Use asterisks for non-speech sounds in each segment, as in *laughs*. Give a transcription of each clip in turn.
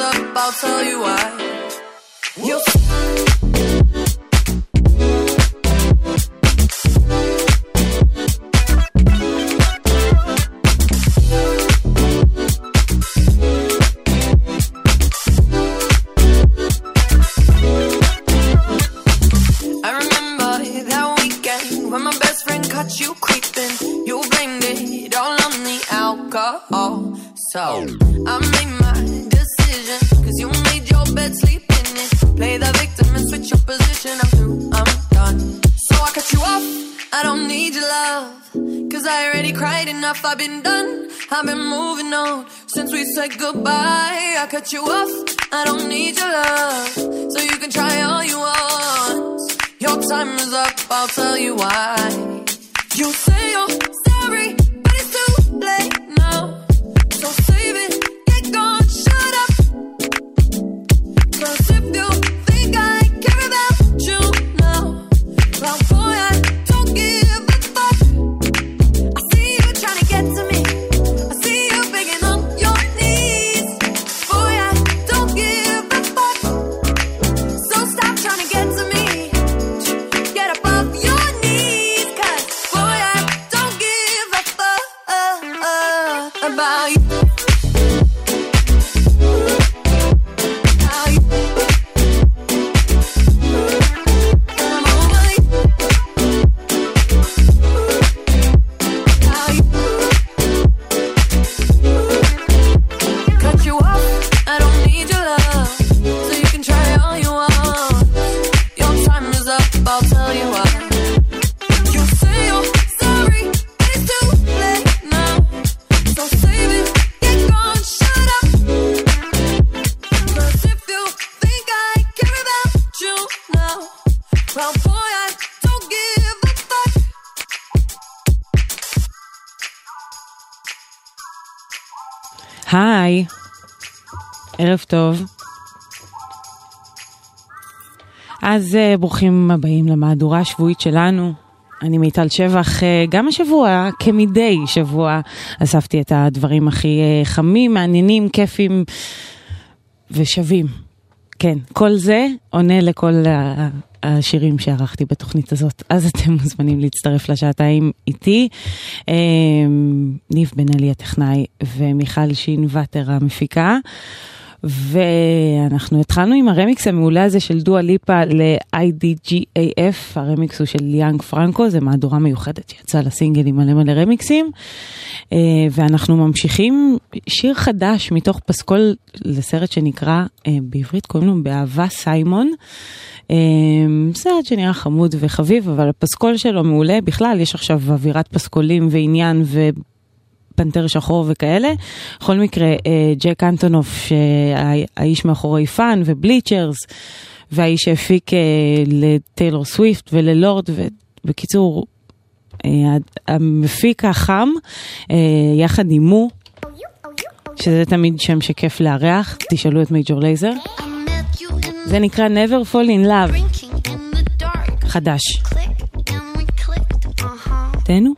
up, I'll tell you why. You're enough, I've been done. I've been moving on since we said goodbye. I cut you off, I don't need your love. So you can try all you want. Your time is up, I'll tell you why. You say you're ערב טוב. אז אה, ברוכים הבאים למהדורה השבועית שלנו. אני מיטל שבח, אה, גם השבוע, כמדי שבוע, אספתי את הדברים הכי אה, חמים, מעניינים, כיפים ושווים. כן, כל זה עונה לכל השירים שערכתי בתוכנית הזאת, אז אתם מוזמנים להצטרף לשעתיים איתי. ניב בן אלי הטכנאי ומיכל שין וטר המפיקה. ואנחנו התחלנו עם הרמיקס המעולה הזה של דואה ליפה ל-IDGAF, הרמיקס הוא של ליאנג פרנקו, זה מהדורה מיוחדת שיצאה לסינגל עם מלא מלא רמיקסים. אה, ואנחנו ממשיכים שיר חדש מתוך פסקול לסרט שנקרא, אה, בעברית קוראים לו באהבה סיימון. אה, סרט שנראה חמוד וחביב, אבל הפסקול שלו מעולה. בכלל, יש עכשיו אווירת פסקולים ועניין ו... פנתר שחור וכאלה. בכל מקרה, אה, ג'ק אנטונוף, שהאיש מאחורי Fun ו Bleachers, והאיש שהפיק אה, לטיילור סוויפט וללורד, ובקיצור, אה, המפיק החם, אה, יחד עם מו, שזה תמיד שם שכיף לארח, תשאלו את Major Lazer. זה נקרא never fall in love, חדש. תהנו.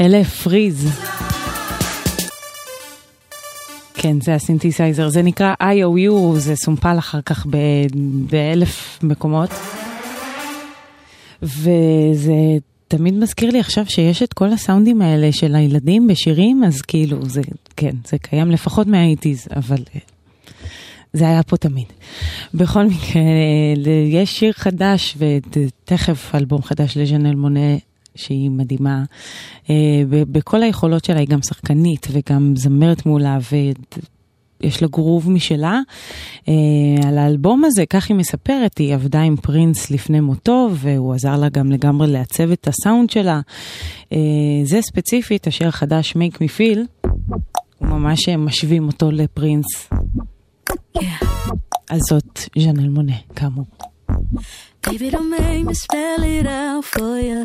אלה Freeez. כן, זה הסינתסייזר, זה נקרא IOU, זה סומפל אחר כך ב- באלף מקומות. וזה תמיד מזכיר לי עכשיו שיש את כל הסאונדים האלה של הילדים בשירים, אז כאילו, זה, כן, זה קיים לפחות מה eighties, אבל אה, זה היה פה תמיד. בכל מקרה, אה, יש שיר חדש, ותכף אלבום חדש לג'אנל מונה שהיא מדהימה. אה, בכל היכולות שלה היא גם שחקנית וגם זמרת מעולה ויש לה גרוב משלה. אה, על האלבום הזה, כך היא מספרת, היא עבדה עם פרינס לפני מותו והוא עזר לה גם לגמרי לעצב את הסאונד שלה. אה, זה ספציפית, השיר החדש Make Me Feel, הוא ממש משווים אותו לפרינס. Yeah. אז זאת ז'אנל מונה, כאמור. Baby, don't make me spell it out for you.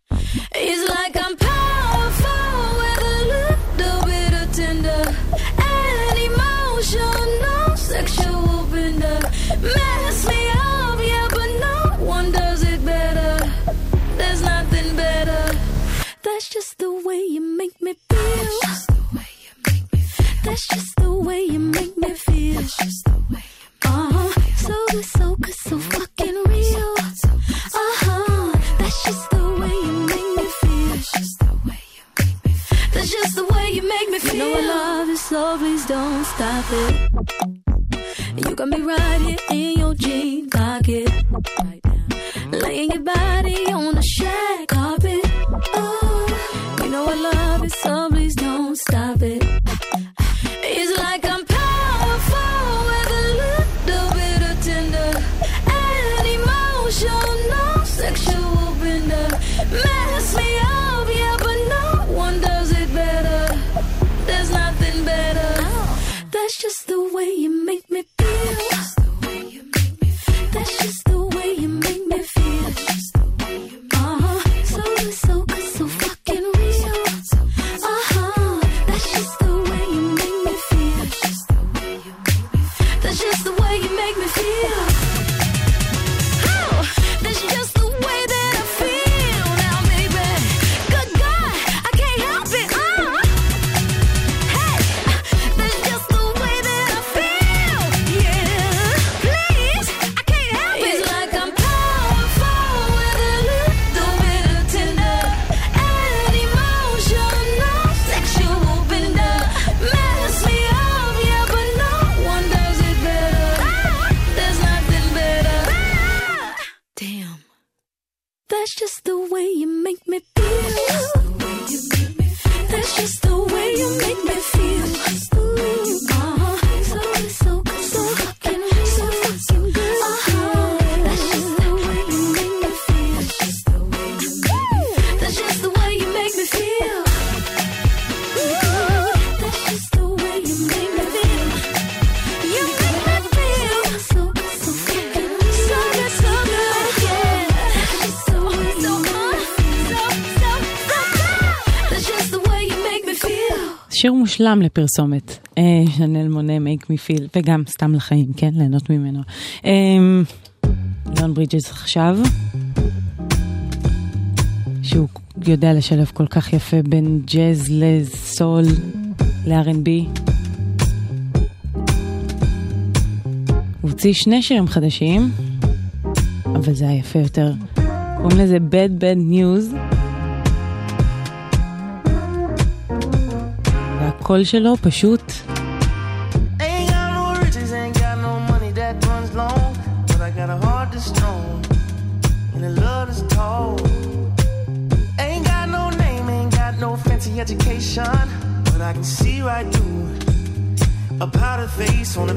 It's like I'm powerful with a little bit of tender and emotional sexual bender. Mess me up, yeah, but no one does it better. There's nothing better. That's just the way you make me feel. That's just the way you make me feel. That's just the way you make Uh-huh. So good, so good, so fucking real. Uh-huh. That's just the That's just the way you make me feel. You know I love you, so please don't stop it. You got me right here in your jean pocket. Laying your body on the shag carpet. Oh, you know I love you, so please don't stop it. מושלם לפרסומת, אה, ז'נל מונה make me feel, וגם סתם לחיים, כן? ליהנות ממנו. אה, ליאון ברידג'ס עכשיו, שהוא יודע לשלב כל כך יפה בין ג'אז לסול ל-R&B. הוא הוציא שני שירים חדשים, אבל זה היה יפה יותר. קוראים לזה Bad Bad News. Got no riches, ain't got no money that runs long. But I got a heart that's strong and a love that's tall. Ain't got no name, ain't got no fancy education. But I can see right through a powdered face on a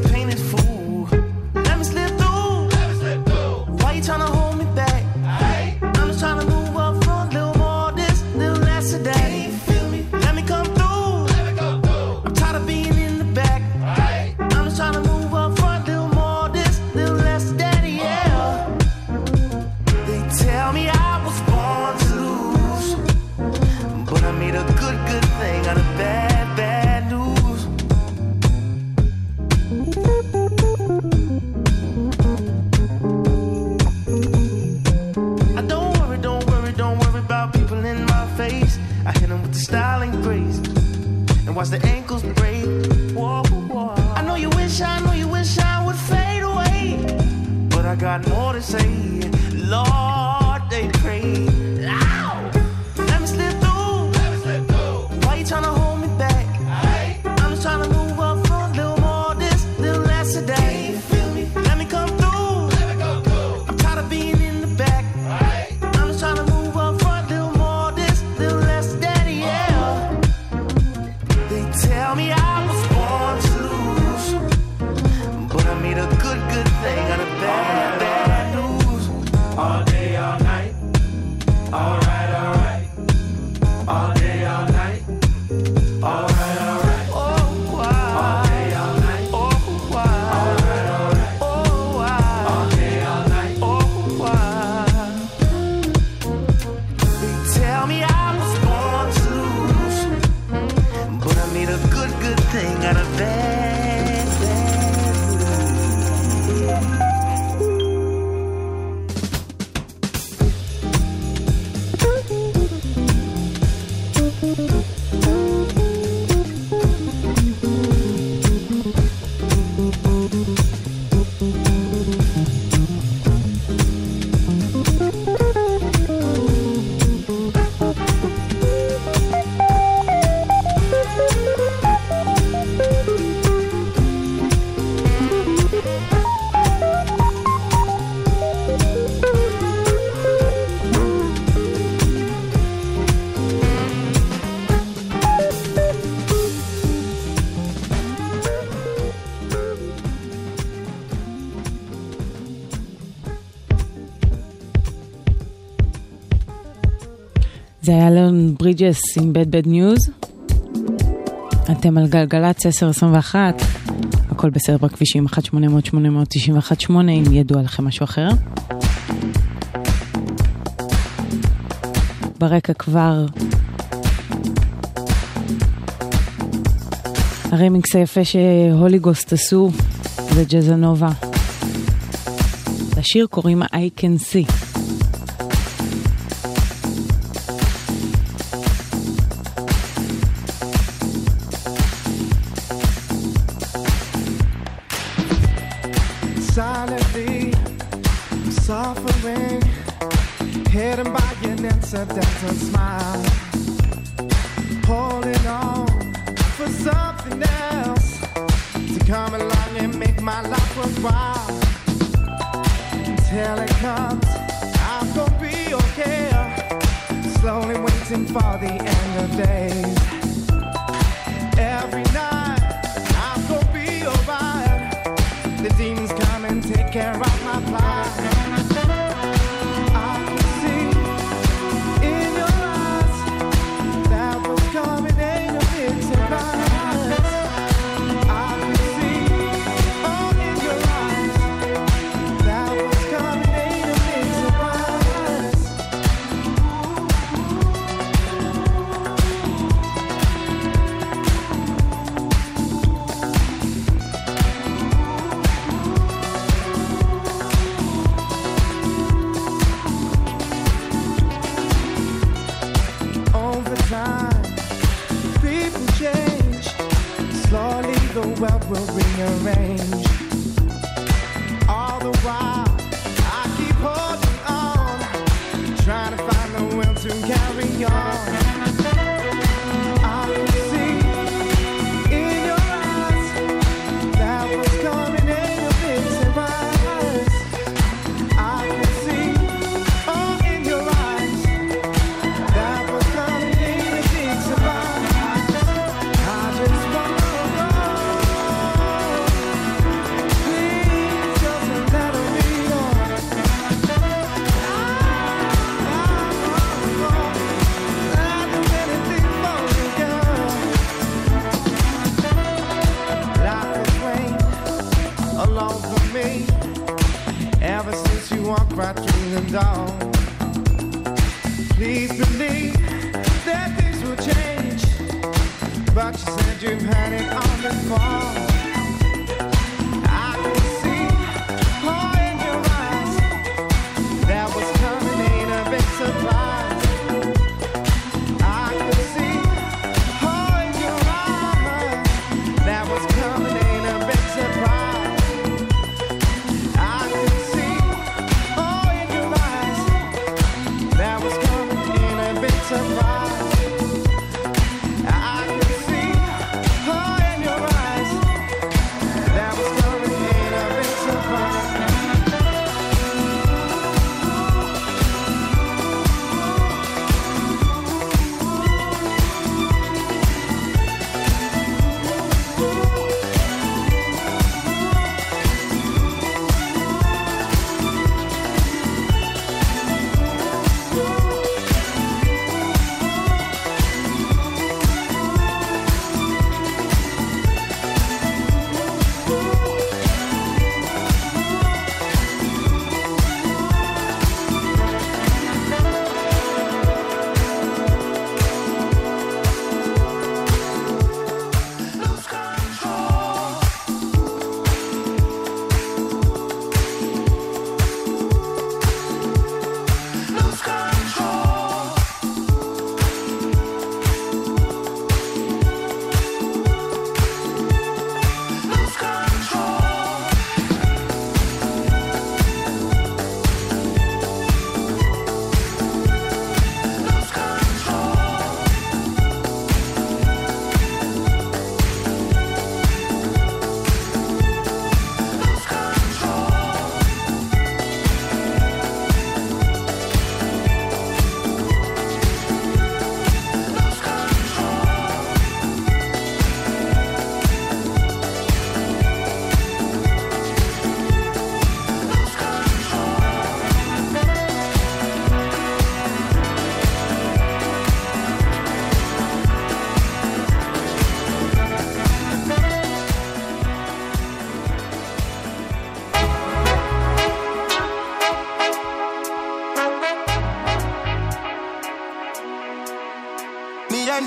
זה היה ליאון ברידג'ס עם Bad Bad News. אתם על גלגלצ 1021, הכל בסדר בכבישים 1-800-891-8 אם ידוע לכם משהו אחר. ברקע כבר הרמיקס היפה ש Holy Ghost עשו לג'זנובה. לשיר קוראים I Can See.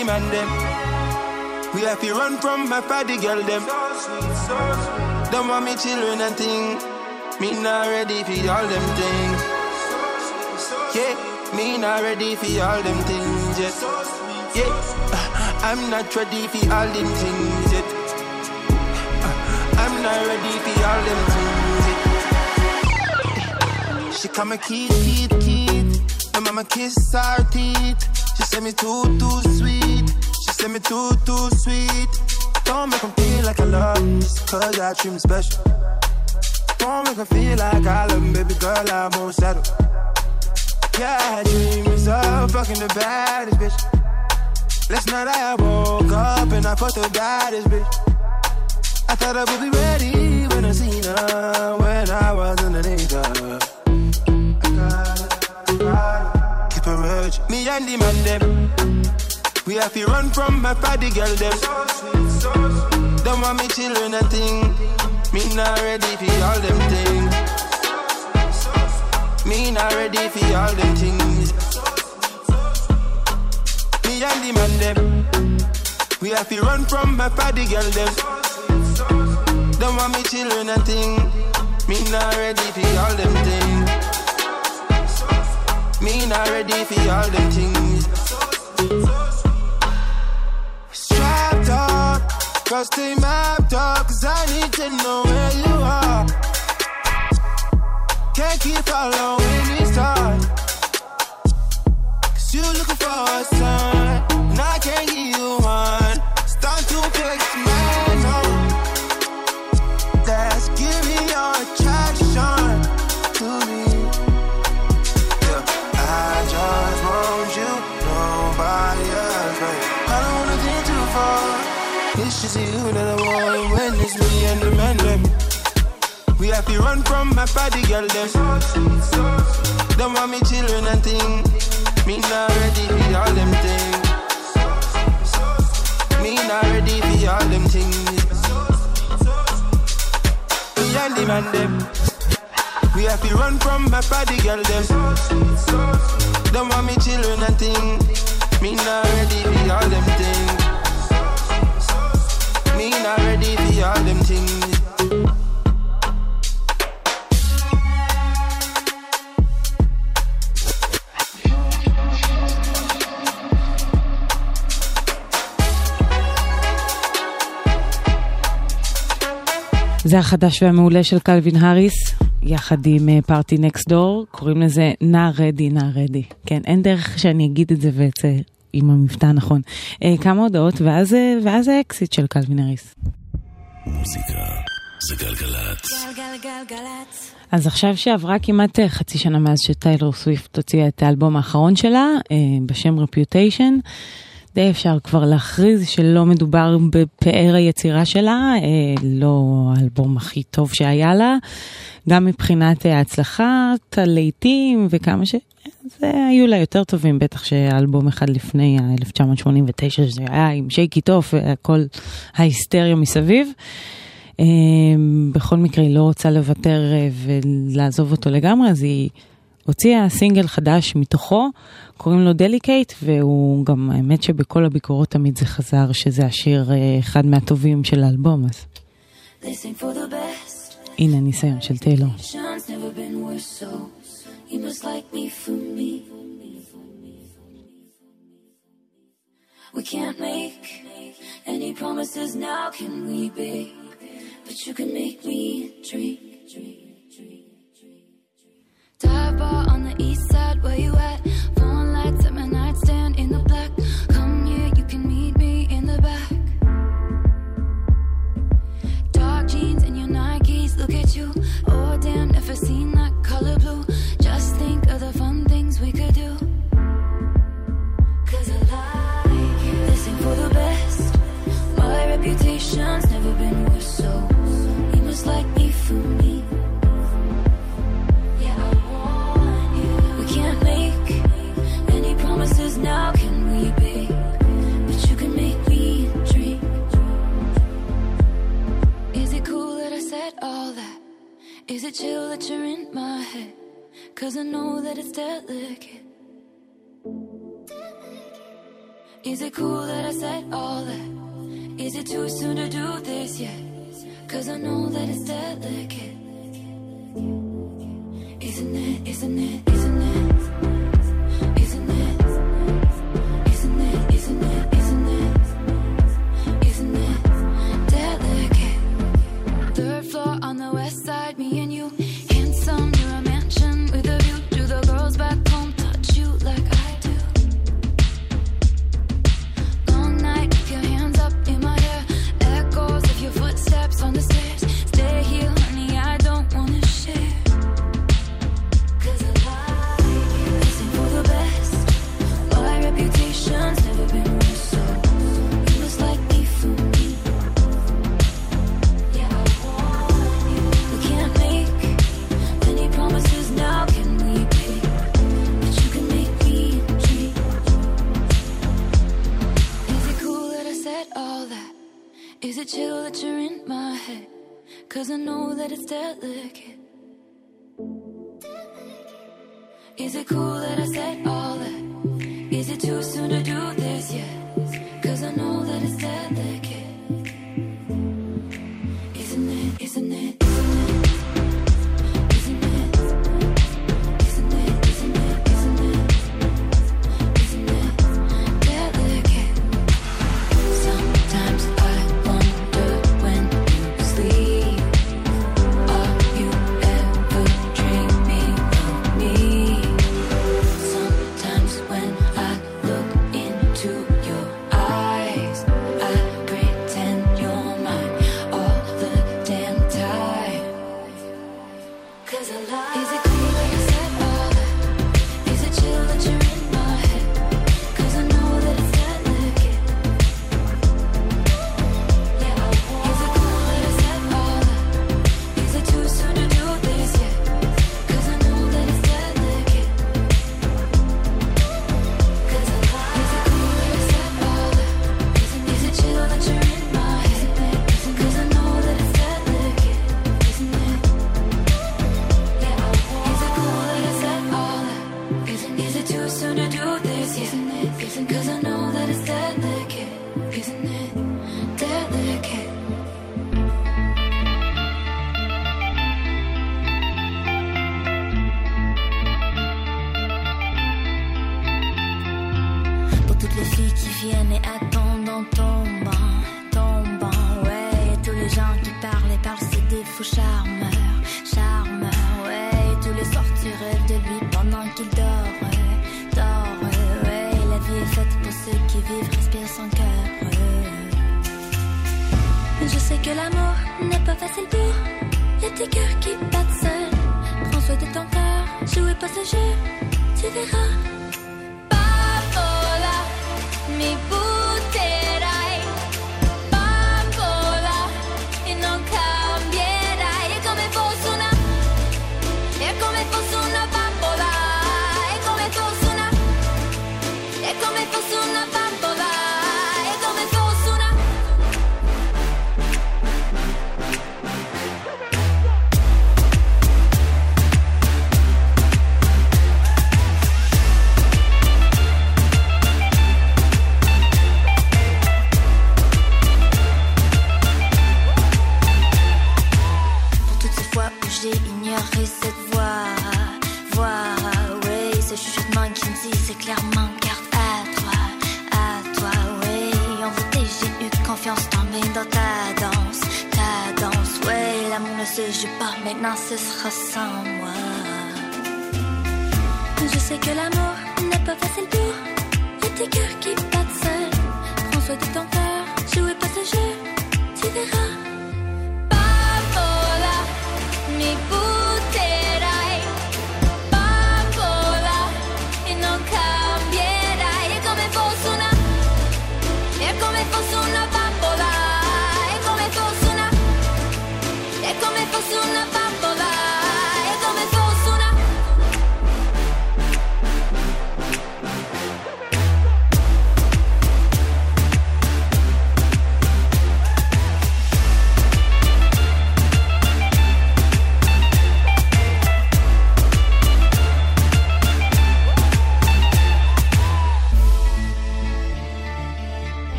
The man them. We have to run from my fatty girl them. Don't want me children and thing. Me not ready for all them things. Yeah, me not ready for all them things yet. Yeah, uh, I'm not ready for all them things yet. Uh, I'm not ready for all them things yet. She call me Keith, Keith, Keith. My mama kiss her teeth. She say me too, too sweet. She say me too, too sweet. Don't make 'em feel like I love cause I treat special. Don't make 'em feel like I love baby girl, I won't settle. Yeah, I dream is of fucking the baddest bitch. Last night I woke up and I fucked the baddest bitch. I thought I would be ready when I seen her, when I was underneath her. Urging. Me and the man them, we have to run from my party girl them. Don't want me children and thing. Me not ready for all them things. Me not ready for all them things. Me and the man them, we have to run from my party girl them. Don't want me children and thing. Me not ready for all them things. Me not ready for all them things. Strapped up, cause they mapped up, cause I need to know where you are. Can't keep following these stars. Cause you looking for a sign, and I can't give you one. Start to fix my We have to run from my party girl them. Don't want me children and thing. Me not ready for all them things. Me not ready for all them things. Me and the man them. We have to run from my party girl them. Don't want me children and thing. Me not ready for all them things. Me not ready for all them things. זה החדש והמעולה של קלווין האריס, יחד עם פארטי נקסט דור, קוראים לזה נא רדי, נא רדי. כן, אין דרך שאני אגיד את זה ואצא עם המבטא הנכון. אה, כמה הודעות, ואז, אה, ואז האקסית של קלווין האריס. מוזיקה זה גלגלצ. גלגלגלגלצ. אז עכשיו שעברה כמעט אה, חצי שנה מאז שטיילור סוויפט הוציאה את האלבום האחרון שלה, אה, בשם Reputation, די אפשר כבר להכריז שלא מדובר בפאר היצירה שלה, אה, לא האלבום הכי טוב שהיה לה, גם מבחינת אה, הצלחת הלהיטים וכמה ש... זה היו לה יותר טובים, בטח שאלבום אחד לפני ה-1989, שזה היה עם Shake It Off וכל ההיסטריה מסביב. אה, בכל מקרה היא לא רוצה לוותר אה, ולעזוב אותו לגמרי, אז היא הוציאה סינגל חדש מתוכו, קוראים לו Delicate, והוא גם, האמת שבכל הביקורות תמיד זה חזר, שזה השיר אה, אחד מהטובים של האלבום, אז. הנה הניסיון של טיילור. We can't make any promises now, can we, babe? But you can make me dream. Dive bar on the east side, where you at? Lights at my nightstand in the black. Come here, you can meet me in the back. Dark jeans and your Nikes, look at you. Oh, damn, never seen that color blue. Just think of the fun things we could do. Cause I like you. For the best. My reputation's never been worse, so you must like me. Is it chill that you're in my head? Cause I know that it's delicate. Is it cool that I said all that? Is it too soon to do this yet? Cause I know that it's delicate. Isn't it, isn't it, isn't it? on the west side, me and you. Is it chill that you're in my head? Cause I know that it's delicate. Is it cool that I said all that? Is it too soon to do this yet?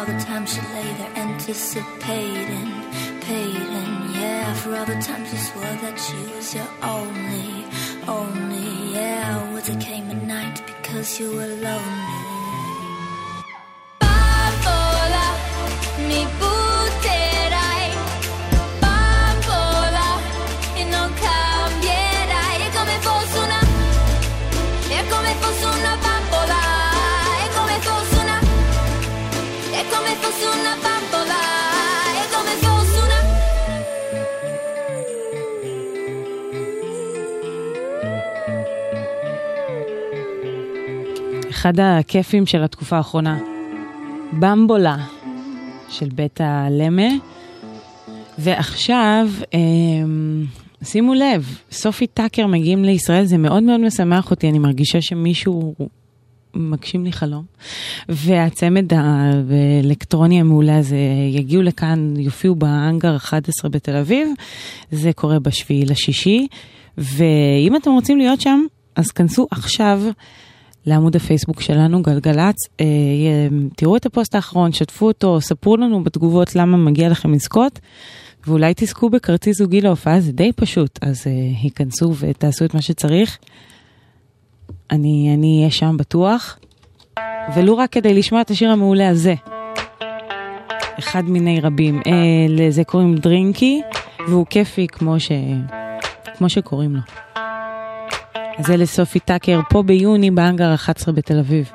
All the time she lay there anticipating, paiding. Yeah, for all the times you swore that she was your only, only. Yeah, words that came at night because you were lonely. Bambola, mi אחד הכיפים של התקופה האחרונה. במבולה של בית הלמה. ועכשיו, אמ, שימו לב, סופי טאקר מגיעים לישראל, זה מאוד מאוד משמח אותי, אני מרגישה שמישהו מגשים לי חלום. והצמד האלקטרוני המעולה הזה יגיעו לכאן, יופיעו באנגר 11 בתל אביב, זה קורה בשביעי לשישי. ואם אתם רוצים להיות שם, אז כנסו עכשיו לעמוד הפייסבוק שלנו, גלגלצ. אה, תראו את הפוסט האחרון, שתפו אותו, ספרו לנו בתגובות למה מגיע לכם לזכות, ואולי תזכו בכרטיס זוגי להופעה, זה די פשוט, אז אה, היכנסו ותעשו את מה שצריך. אני אהיה שם בטוח, ולו רק כדי לשמוע את השיר המעולה הזה. אחד מיני רבים. אה, לזה קוראים דרינקי, והוא כיפי כמו, ש... כמו שקוראים לו. זה לסופי טאקר פה ביוני באנגר 11 בתל אביב.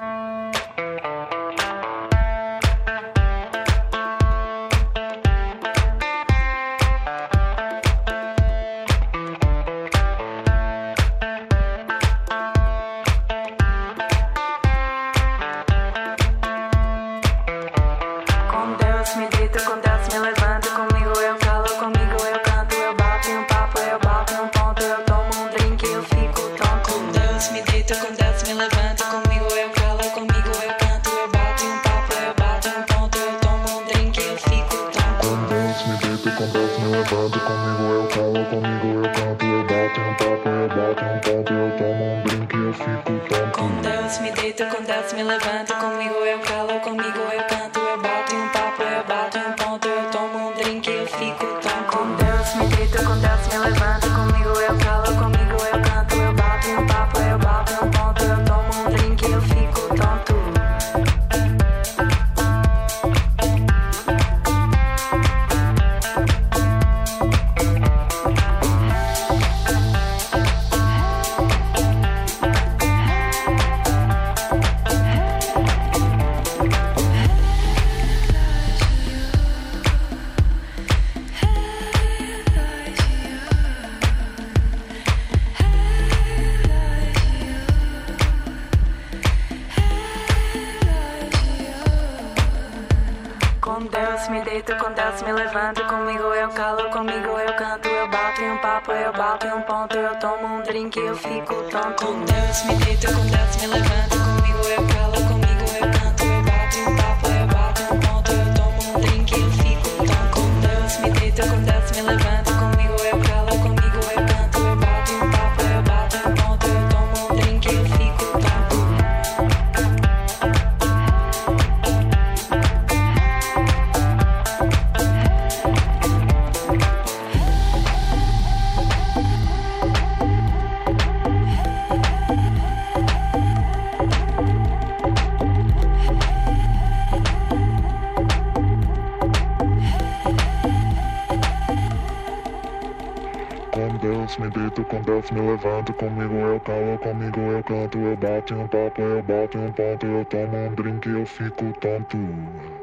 Canto, eu bato um papo, eu bato um ponto, eu tomo um drink eu fico tonto.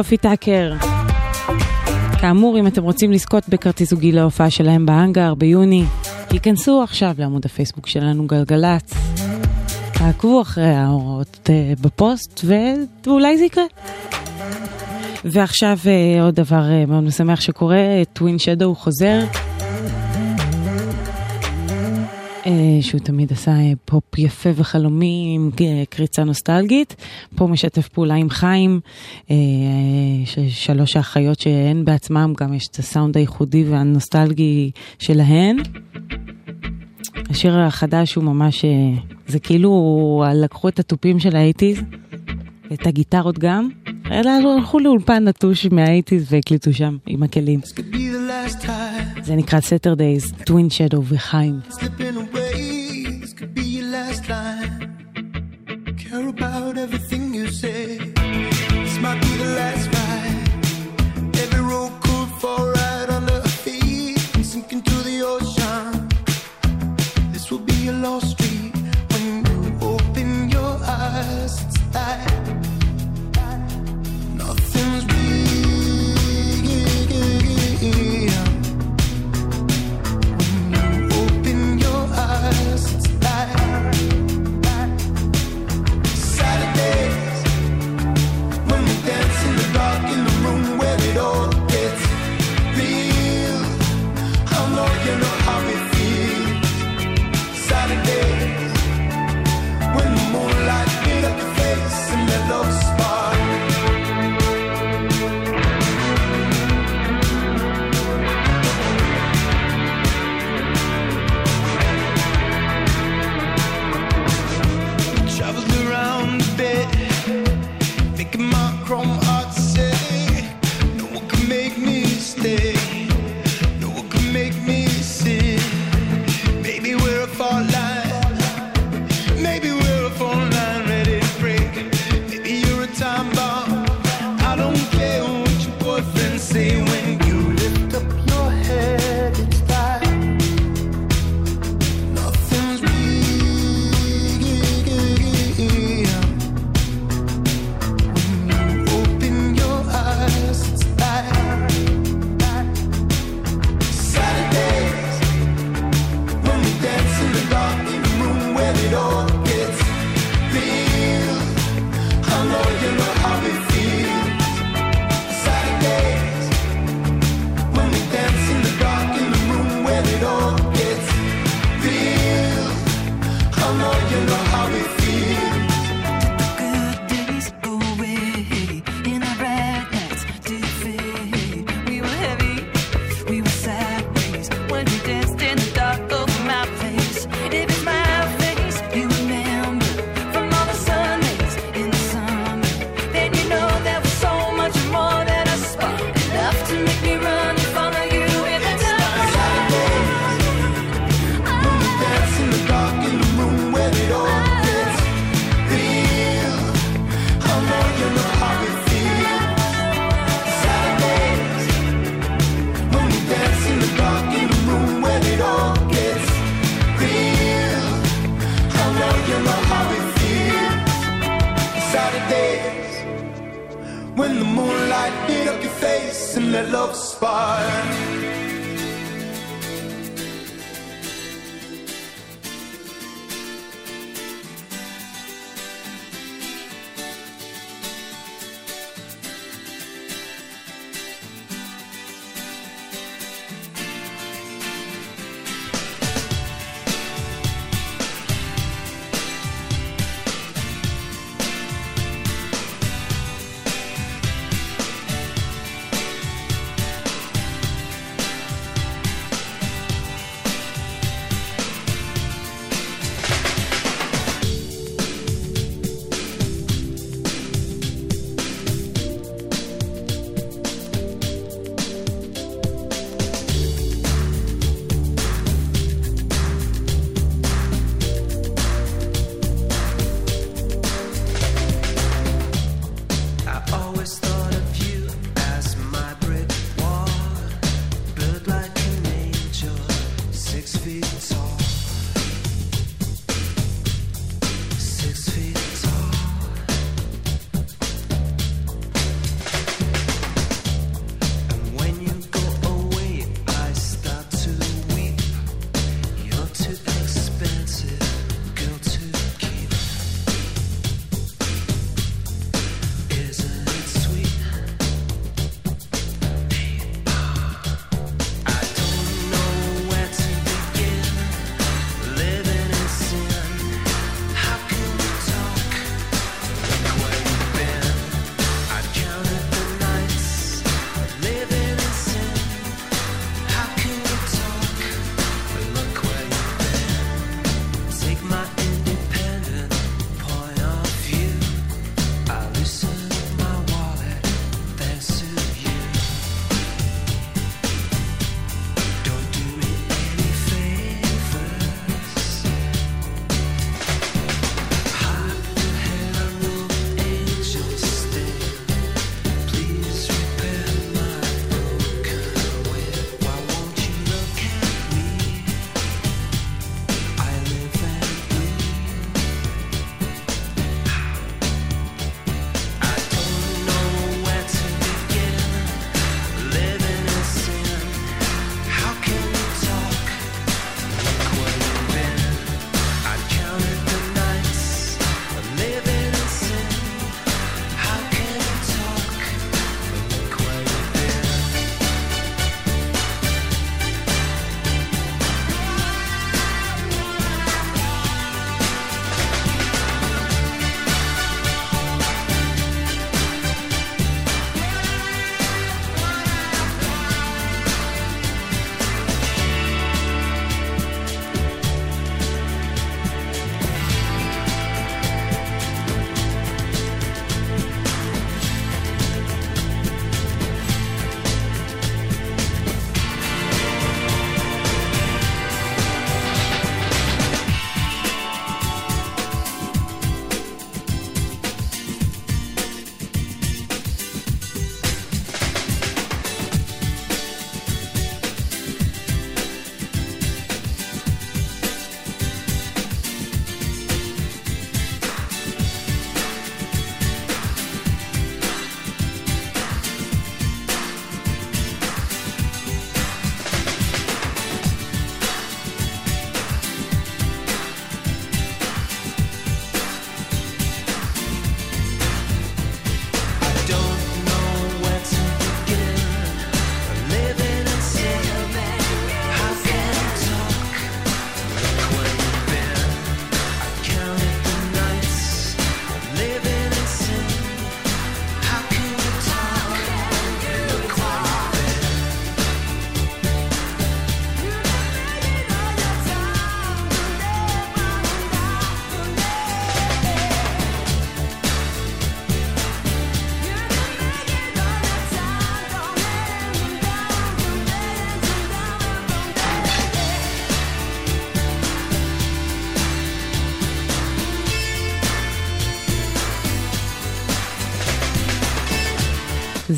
Sofi Tukker. כאמור, אם אתם רוצים לזכות בכרטיס זוגי להופעה שלהם בהאנגר ביוני, תיכנסו עכשיו לעמוד הפייסבוק שלנו גלגלצ. תעקבו אחרי ההוראות אה, בפוסט ואולי זה יקרה. ועכשיו אה, עוד דבר אה, מאוד משמח שקורה, Twin Shadow חוזר. שהוא תמיד עשה אה, פופ יפה וחלומי עם אה, קריצה נוסטלגית. פה משתף פעולה עם Haim, אה, שלוש האחיות שהן בעצמם, גם יש את הסאונד הייחודי והנוסטלגי שלהן. השיר החדש הוא ממש, זה כאילו לקחו את התופים של ה eighties, את הגיטרות גם, אלא הלכו לאולפן נטוש מה eighties והקליטו שם עם הכלים. זה נקרא Saturdays, Twin Shadow ו Haim. about everything you say. This might be the last ride. Every road could fall right under our feet and sink into the ocean. This will be a lost street when you open your eyes. It's like nothing's.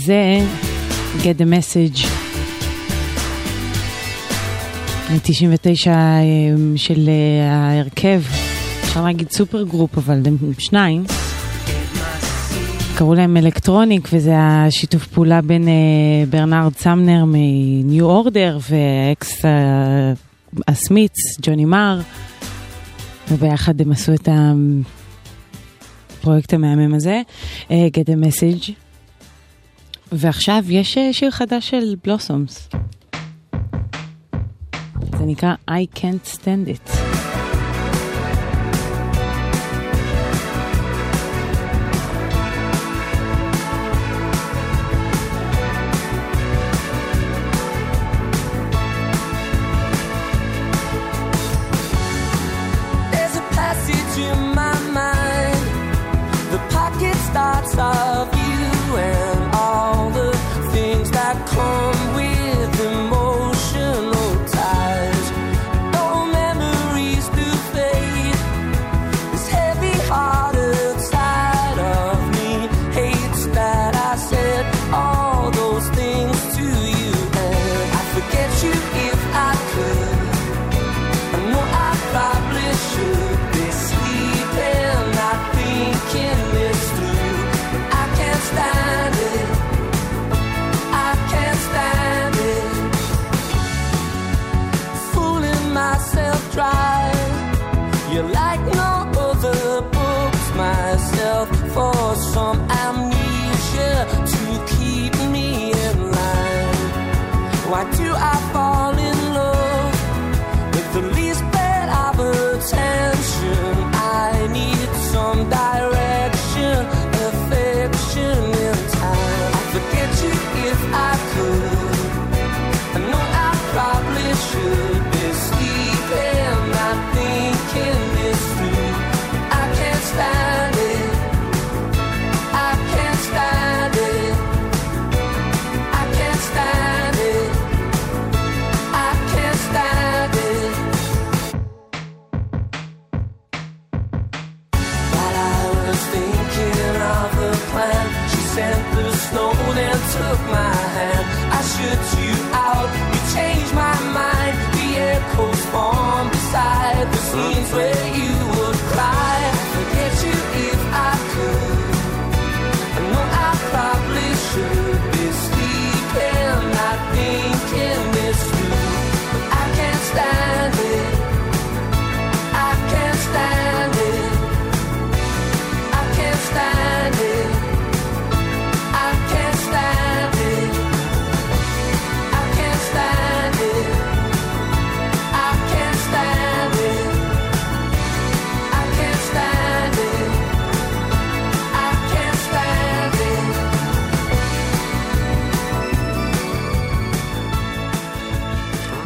זה Get the Message. מ-99 אה, של אה, ההרכב, אפשר להגיד super group, אבל הם שניים. קראו להם Electronic, וזה השיתוף פעולה בין אה, ברנארד סמנר מ New Order ואקס ה Smiths, ג'וני מר, וביחד הם עשו את הפרויקט המהמם הזה, Get a Message. ועכשיו יש אה, שיר חדש של בלוסומס. זה נקרא I Can't Stand It.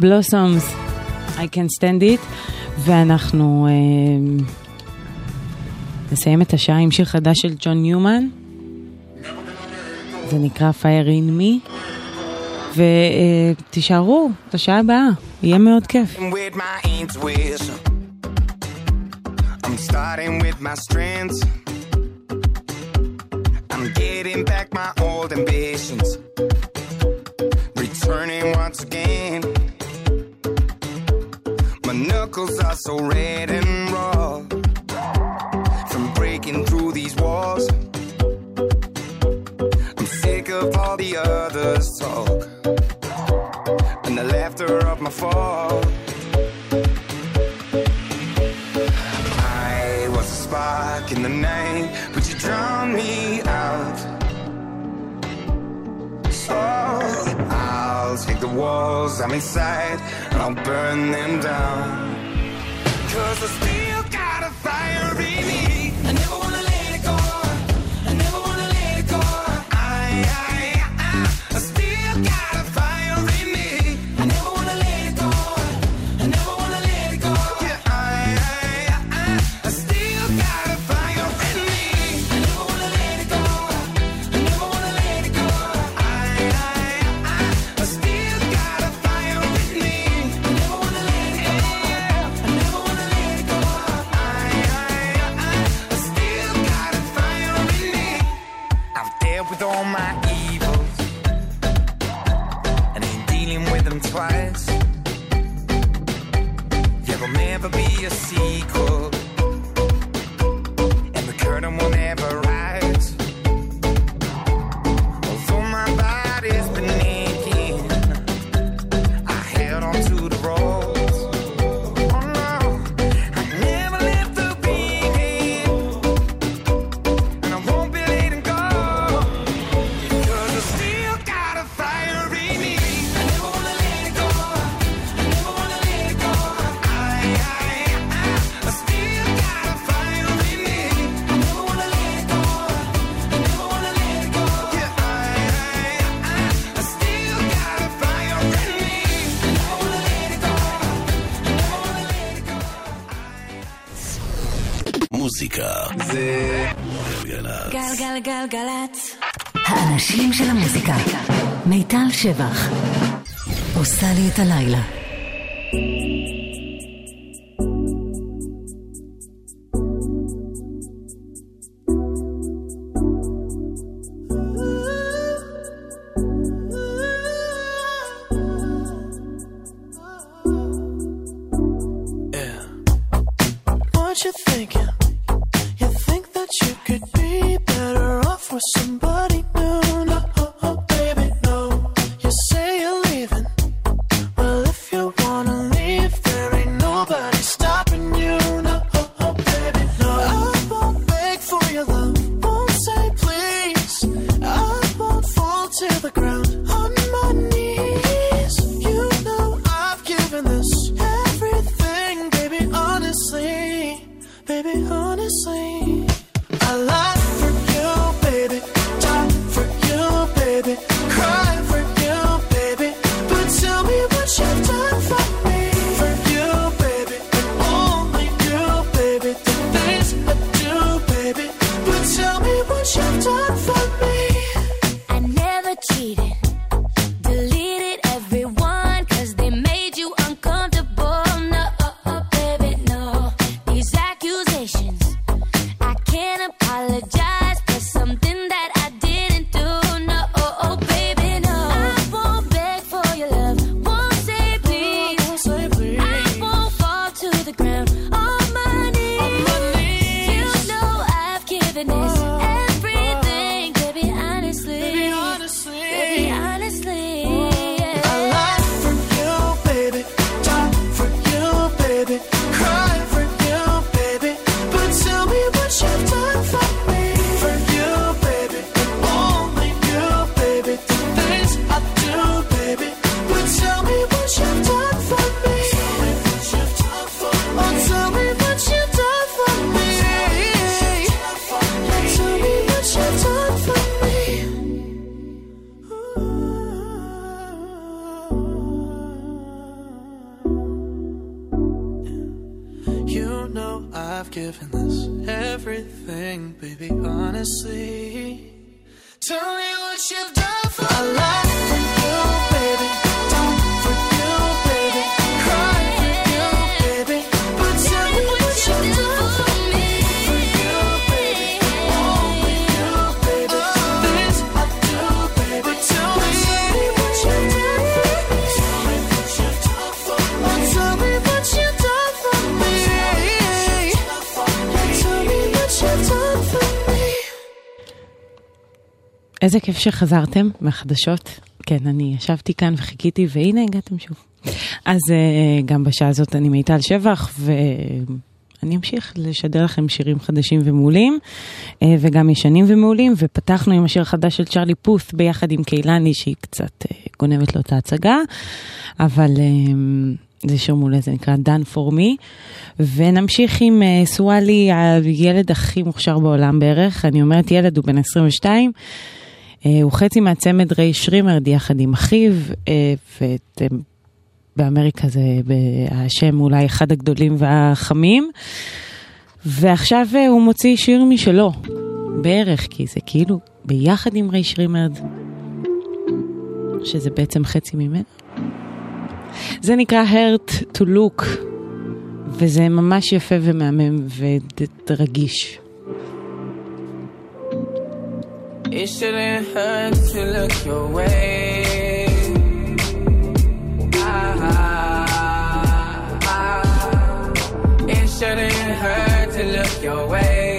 בלוסומס, I can stand it, ואנחנו אה, נסיים את השעה עם שיר חדש של ג'ון ניומן, זה נקרא Fire in Me, ותישארו את השעה הבאה, יהיה מאוד כיף. I'm starting with my strengths. I'm getting back my old ambitions. Returning once again. so red and raw from breaking through these walls. I'm sick of all the others' talk and the laughter of my fall. I was a spark in the night, but you drowned me out. So I'll take the walls I'm inside and I'll burn them down. Cause it's גלגלצ. האנשים של המוזיקה. מיטל שבח. עושה לי את הלילה. איזה כיף שחזרתם מהחדשות. כן, אני ישבתי כאן וחיכיתי, והנה הגעתם שוב. אז אה, גם בשעה הזאת אני מיטל שבח, ואני אמשיך לשדר לכם שירים חדשים ומעולים, אה, וגם ישנים ומעולים, ופתחנו עם השיר החדש של צ'רלי פוס ביחד עם קהילני, שהיא קצת אה, גונבת לו את ההצגה, אבל... זה שיר מעולה, זה נקרא Done for me. ונמשיך עם סואלי, הילד הכי מוכשר בעולם בערך. אני אומרת ילד, הוא בן 22. אה, הוא חצי מהצמד ריי שרימרד יחד עם אחיו, אה, ובאמריקה אה, זה השם אולי אחד הגדולים והחמים. ועכשיו הוא מוציא שיר משלו, בערך, כי זה כאילו ביחד עם ריי שרימרד, שזה בעצם חצי ממנו. זה נקרא הרט טו לוק, וזה ממש יפה ומהמם ורגיש. It shouldn't hurt to look your way. Ah, ah, ah. It shouldn't hurt to look your way.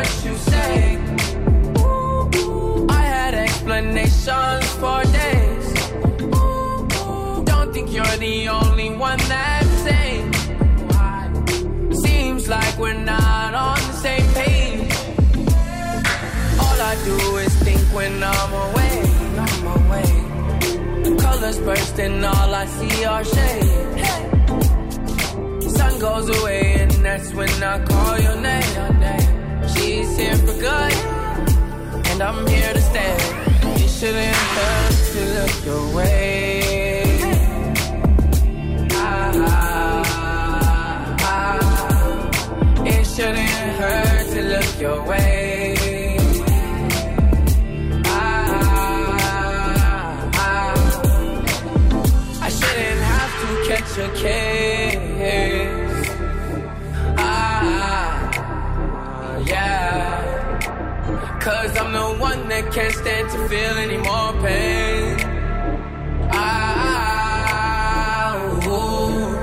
What you say. I had explanations for days. Don't think you're the only one that's sane. Seems like we're not on the same page. All I do is think when I'm away, I'm away. Colors burst and all I see are shade. Sun goes away and that's when I call your name. She's here for good and I'm here to stay. It shouldn't hurt to look your way. Ah, ah. It shouldn't hurt to look your way. Ah. I shouldn't have to catch a case. Cause I'm the one that can't stand to feel any more pain. Ah, ooh.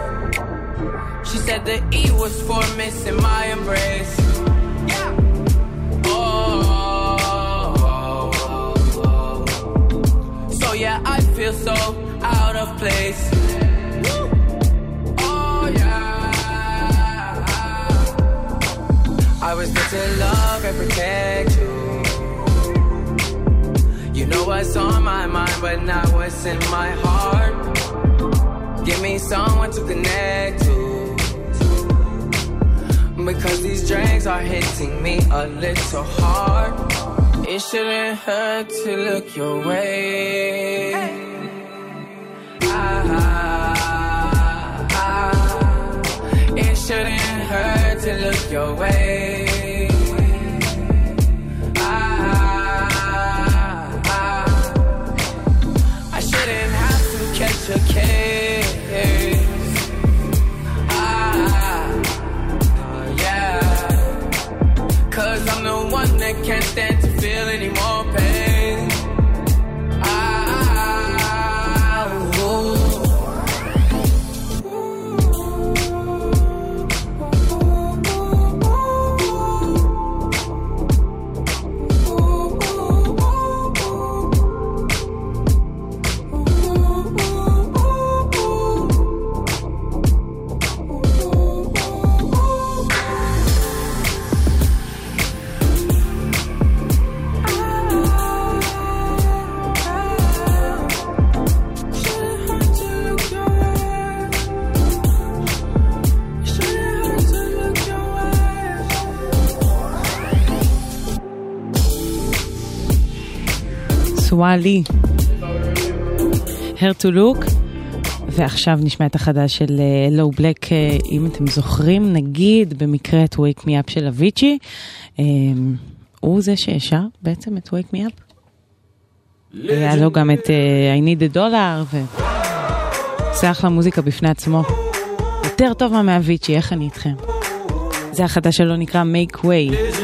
She said the E was for missing my embrace. Oh, so yeah, I feel so out of place. Oh yeah. I was meant to love and protect you. Know what's on my mind, but not what's in my heart. Give me someone to connect to. Because these drinks are hitting me a little hard. It shouldn't hurt to look your way. Ah, Ah, ah, it shouldn't hurt to look your way. A case. Ah, yeah. Cause I'm the one that can't stand סואלי. Hair to look. ועכשיו נשמע את החדש של לואו בלק, אם אתם זוכרים, נגיד במקרה את wake me up של אביצ'י, אה, הוא זה ששר בעצם את wake me up. היה לו גם את אה, I need a dollar, ועושה אחלה מוזיקה בפני עצמו. יותר טוב מאביצ'י, איך אני איתכם? זה החדש שלו נקרא make way.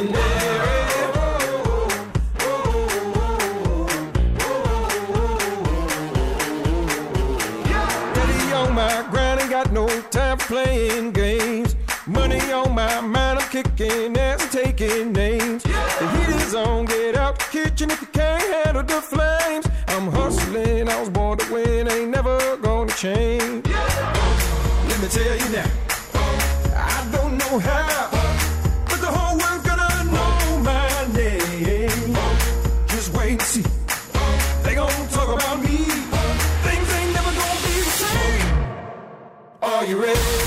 Kicking ass and taking names. The heat is on, get out the kitchen if you can't handle the flames. I'm hustling, I was born to win, ain't never gonna change. Let me tell you now, I don't know how, but the whole world's gonna know my name. Just wait and see. They gon' talk about me. Things ain't never gonna be the same. Are you ready?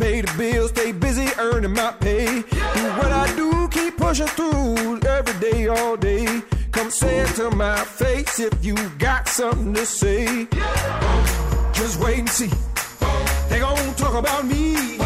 Pay the bills, stay busy earning my pay. Do what I do, keep pushing through every day, all day. Come say it to my face if you got something to say. Just wait and see. They gon' talk about me,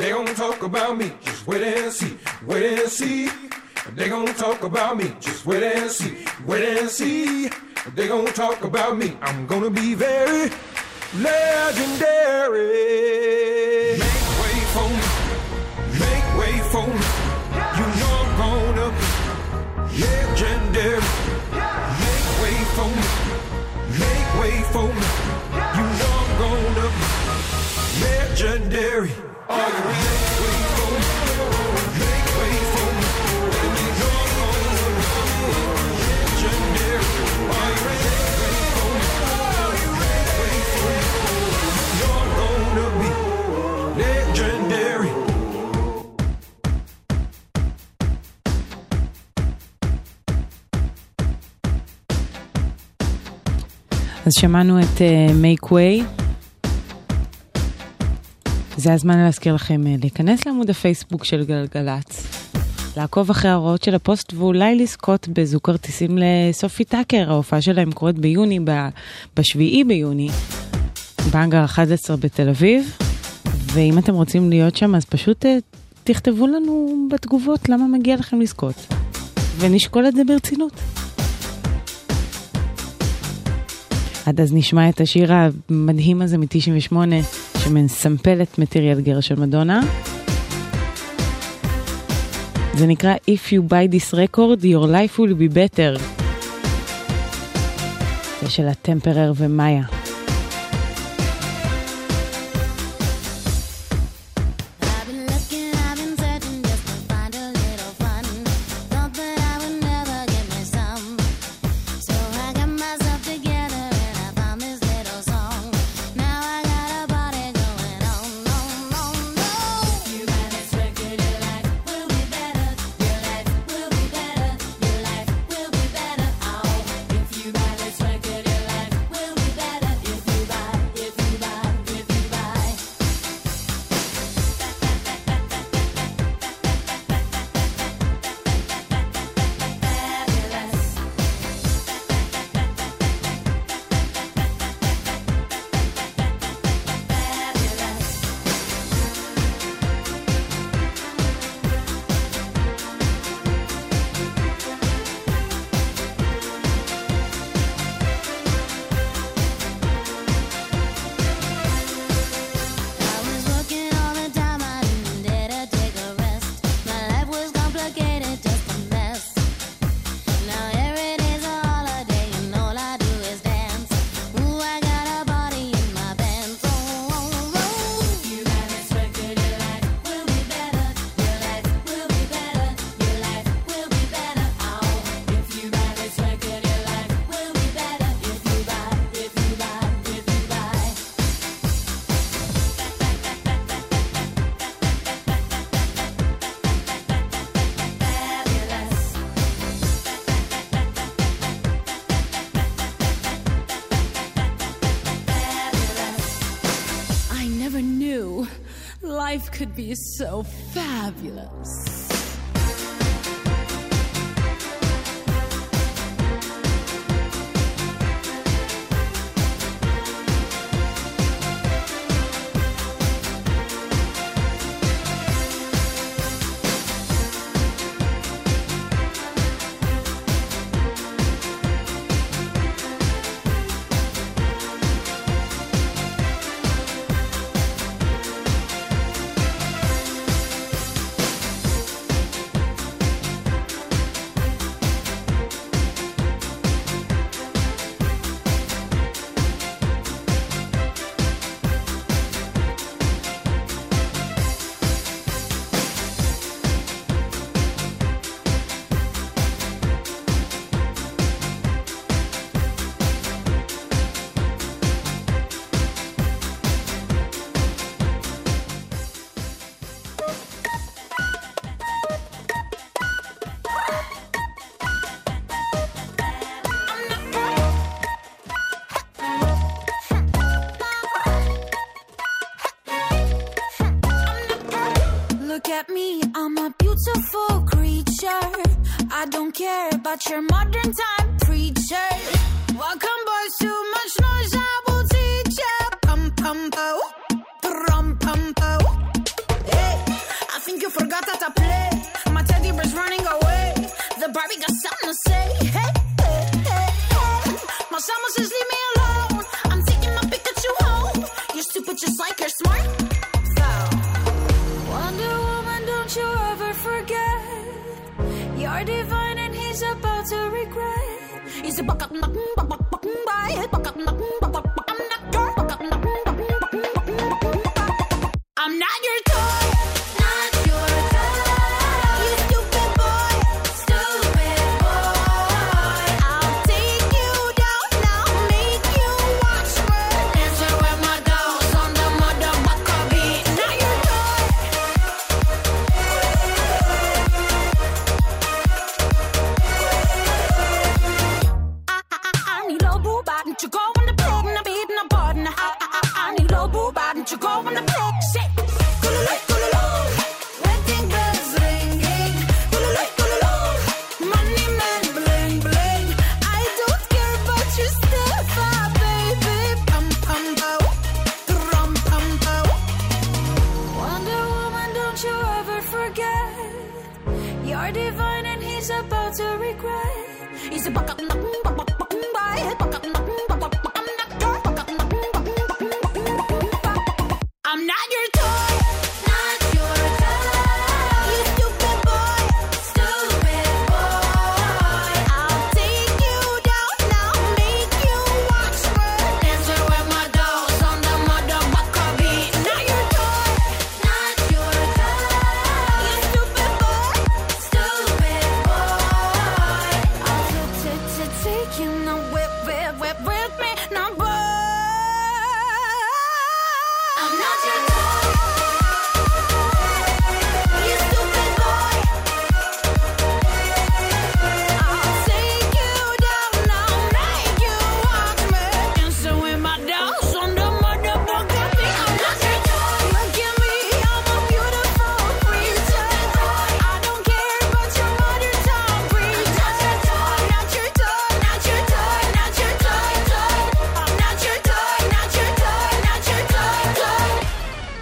They gon' talk about me. Just wait and see, wait and see. They gon' talk about me. Just wait and see, wait and see. They gon' talk about me. I'm gonna be very legendary. Make way for me. Make way for me. You know I'm gonna be legendary. Make way for me. Make way for me. You know I'm gonna be legendary. Are you ready? Wait for me. Make way for me. You know I'm gonna be legendary. Are you ready? Wait for me. Make way for me. You know I'm gonna be legendary. אז שמענו את uh, Make Way. זה הזמן להזכיר לכם uh, להיכנס לעמוד הפייסבוק של גלגלצ, לעקוב אחרי ההוראות של הפוסט ואולי לזכות בזוג כרטיסים לסופי טאקר, ההופעה שלהם קורית ביוני, ב- בשביעי ביוני, באנגר 11 בתל אביב, ואם אתם רוצים להיות שם אז פשוט uh, תכתבו לנו בתגובות למה מגיע לכם לזכות, ונשקול את זה ברצינות. עד אז נשמע את השיר המדהים הזה מ-98, שמסמפל את מטריאל גר של מדונה. זה נקרא If you buy this record, your life will be better. זה של הטמפרר ומאיה. So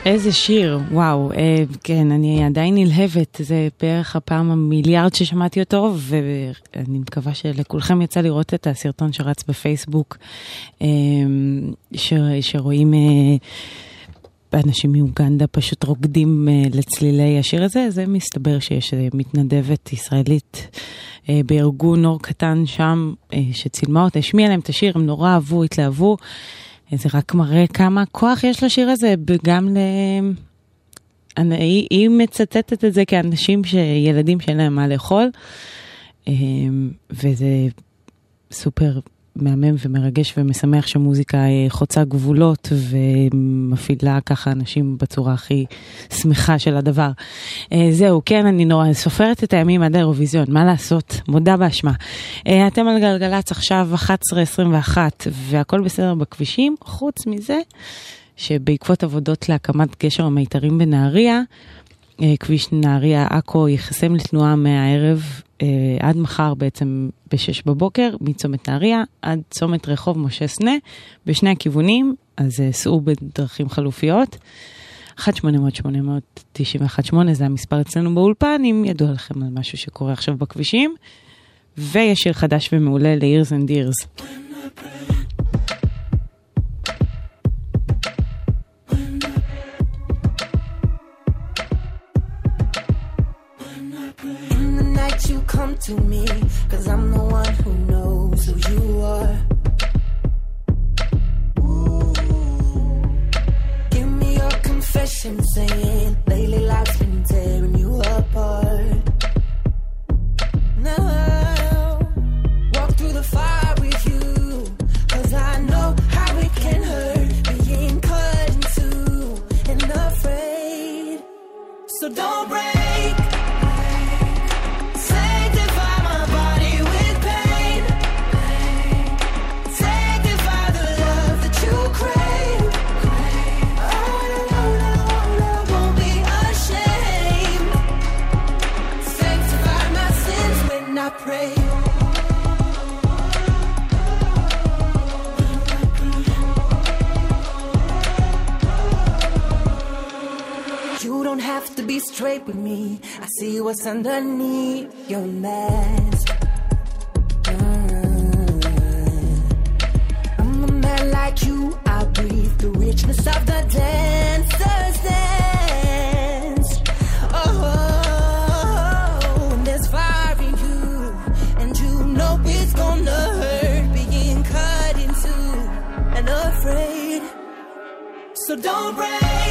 איזה שיר, וואו, אה, כן, אני עדיין נלהבת, זה בערך הפעם המיליארד ששמעתי אותו, ואני מקווה שלכולכם יצא לראות את הסרטון שרץ בפייסבוק, אה, ש, שרואים אה, אנשים מאוגנדה פשוט רוקדים אה, לצלילי השיר הזה, זה מסתבר שיש אה, מתנדבת ישראלית אה, בארגון אור קטן שם, אה, שצילמה אותה, השמיעה להם את השיר, הם נורא אהבו, התלהבו. זה רק מראה כמה כוח יש לשיר הזה, גם ל... אני- היא, מצטטת את זה כאנשים, שילדים שאין להם מה לאכול, אמ, וזה סופר מהמם ומרגש ומשמח שמוזיקה אה, חוצה גבולות ומפעילה ככה אנשים בצורה הכי שמחה של הדבר. אה, זהו, כן, אני נורא סופרת את הימים עד האירוויזיון, מה לעשות? מודה באשמה. אה, אתם על גלגלצ עכשיו 11.21 והכל בסדר בכבישים, חוץ מזה שבעקבות עבודות להקמת גשר המיתרים בנהריה, כביש נהריה עכו ייחסם לתנועה מהערב אה, עד מחר בעצם ב-6 בבוקר, מצומת נהריה עד צומת רחוב משה סנה, בשני הכיוונים, אז אה, סעו בדרכים חלופיות. 1-800-891-8 זה המספר אצלנו באולפן, אם ידוע לכם על משהו שקורה עכשיו בכבישים. ויש שיר חדש ומעולה ל-Years and Years. that you come to me, cause I'm the one who knows who you are. Ooh. Give me your confession saying, lately life's been tearing you apart. Now, walk through the fire with you, cause I know how it can hurt being cut in two and afraid. So don't break. Be straight with me. I see what's underneath your mask. Uh, I'm a man like you. I breathe the richness of the dancer's dance. Oh, there's fire in you, and you know it's gonna hurt being cut and afraid. So don't break.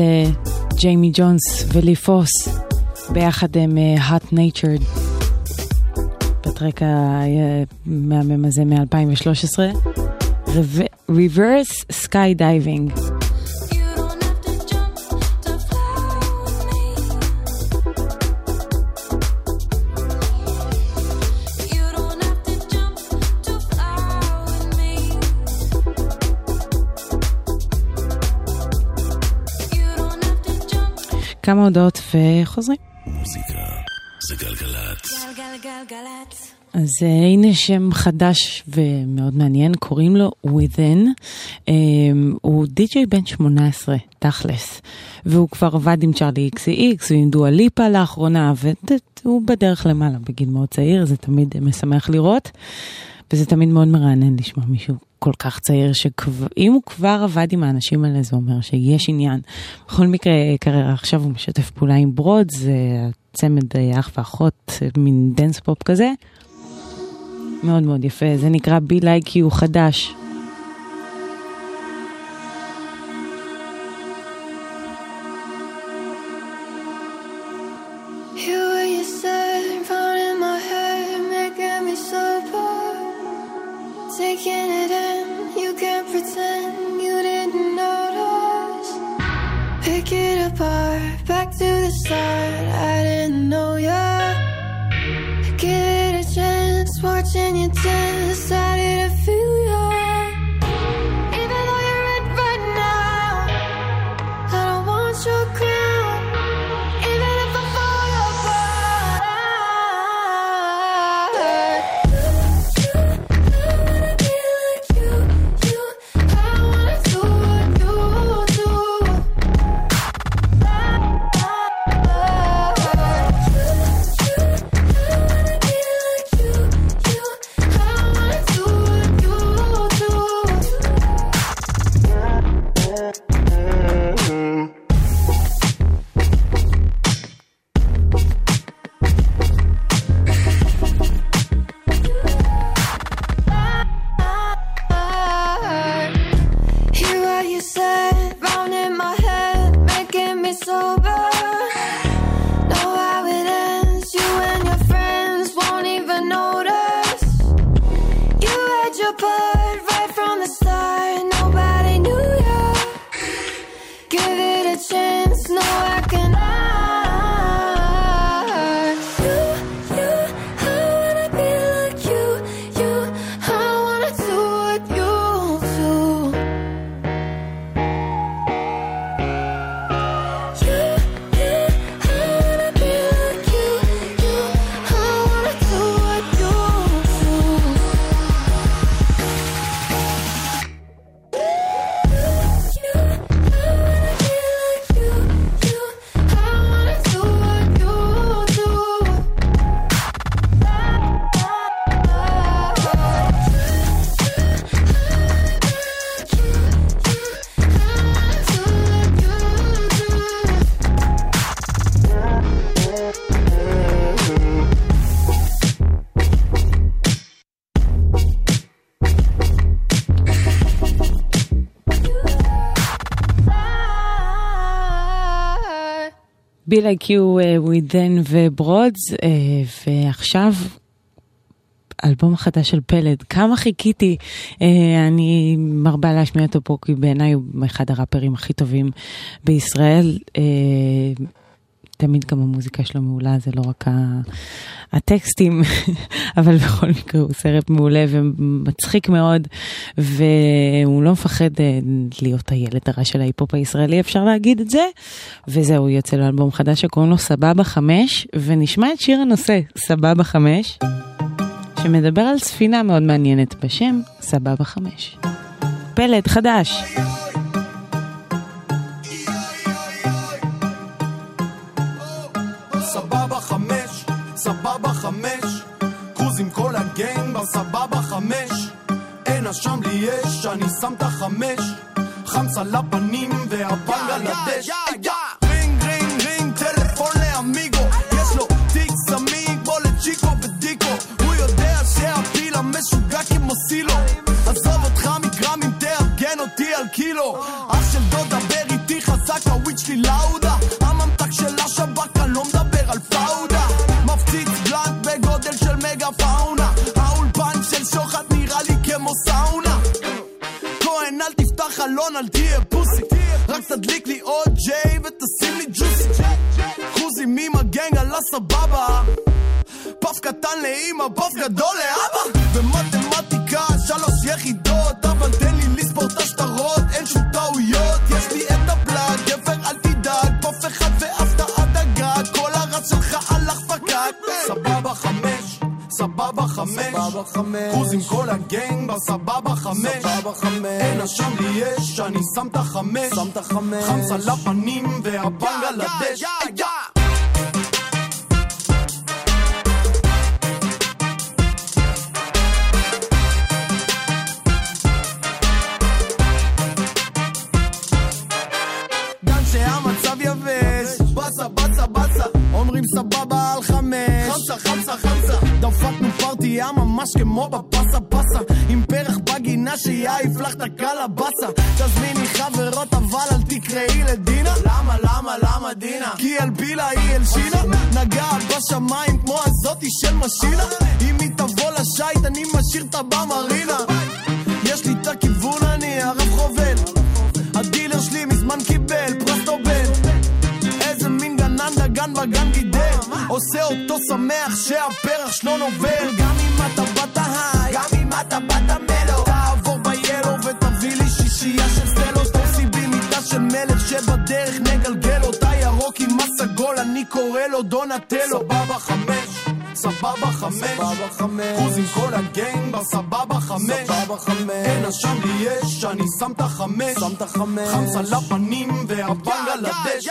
אלה ג'יימי ג'ונס ולי פוס, ביחד הם אה, Hot Natured, בטרק המהמם הזה מ-2013, Reverse Sky הודעות וחוזרים. מוזיקה זה גלגלצ. גלגלגלגלצ. אז uh, הנה שם חדש ומאוד מעניין, קוראים לו Within. Um, הוא די.ג'יי בן 18, תכלס. והוא כבר עבד עם צ'ארלי איקסי ועם דואה ליפה לאחרונה, והוא בדרך למעלה בגיל מאוד צעיר, זה תמיד משמח לראות. וזה תמיד מאוד מרענן לשמוע מישהו כל כך צעיר, שאם הוא כבר עבד עם האנשים האלה, זה אומר שיש עניין. בכל מקרה, כרגע עכשיו הוא משתף פעולה עם Broods, זה צמד אה, אח ואחות, מין dance pop כזה. מאוד מאוד יפה, זה נקרא Be Like You חדש. Pretend you didn't notice. Pick it apart, back to the start. I didn't know ya. Give it a chance, watching you dance. Be Like You Whethan ו Broods, ועכשיו אלבום חדש של פלד, כמה חיכיתי, אה, אני מרבה להשמיע אותו פה כי בעיניי הוא אחד הראפרים הכי טובים בישראל. תמיד גם המוזיקה שלו מעולה, זה לא רק הטקסטים, *laughs* אבל בכל מקרה הוא סרט מעולה ומצחיק מאוד, והוא לא מפחד אה, להיות הילד הרע של ההיפ-הופ הישראלי, אפשר להגיד את זה. וזהו, יוצא לו אלבום חדש שקוראים לו סבבה חמש, ונשמע את שיר הנושא, סבבה חמש, שמדבר על ספינה מאוד מעניינת בשם סבבה חמש. פלד חדש. סבבה חמש, סבבה חמש, קרוז עם כל הגנג בסבבה חמש. אין אשם לי אש, אני שם את החמש, חמסה לפנים והבנג על הדש. רינג רינג רינג, טלפון לאמיגו, יש לו תיק סמי כמו לצ'יקו ודיקו, הוא יודע שהפיל המשוגע כמו סילו. עזוב אותך מגרמים, תארגן אותי על קילו, אח של דודה בר איתי חזק, הוויד שלי לאודה על פאודה. מפציץ בלנט בגודל של מגה פאונה. האולפן של שוחד נראה לי כמו סאונה. כהן אל תפתח חלון, אל תהיה פוסי. רק תדליק לי עוד ג'יי ותשים לי ג'וסי. קרוזים עם על הסבבה. פף קטן לאמא, פף גדול לאבא. במתמטיקה סבבה חמש. קרוז עם כל הגנג בסבבה חמש. אין אשם לי אש אני שם את החמש. חמסה לפנים והבנג על הדש שהמצב יבש. באסה באסה באסה אומרים סבבה על חמש. חמסה חמסה חמסה דפקנו פארטי היה ממש כמו בפסה פסה עם פרח בגינה שיעיף לך את הקלבסה. תזמיני חברות אבל אל תקראי לדינה. למה למה למה דינה? כי אלבילה היא אלשינה נגעה בשמיים כמו הזאתי של משינה. אם היא תבוא לשייט אני משאיר אותה במרינה יש לי את הכיוון אני הרב חובל. הדילר שלי מזמן קיבל פרס נובל. איזה מין גנן דגן בגן גידל עושה אותו שמח שהפרח שלו נובל. גם אם אתה באת היי גם אם אתה באת מלו תעבור ביאלו ותביא לי שישייה של סלו. תוסי בי מיטה של מלך שבדרך נגלגל אותה ירוק עם הסגול אני קורא לו דונטלו. סבבה חמש סבבה חמש. קרוז עם כל הגנג בסבבה חמש. אין אשם לי אש אני שם את החמש. חמסה לפנים והבנג על הדש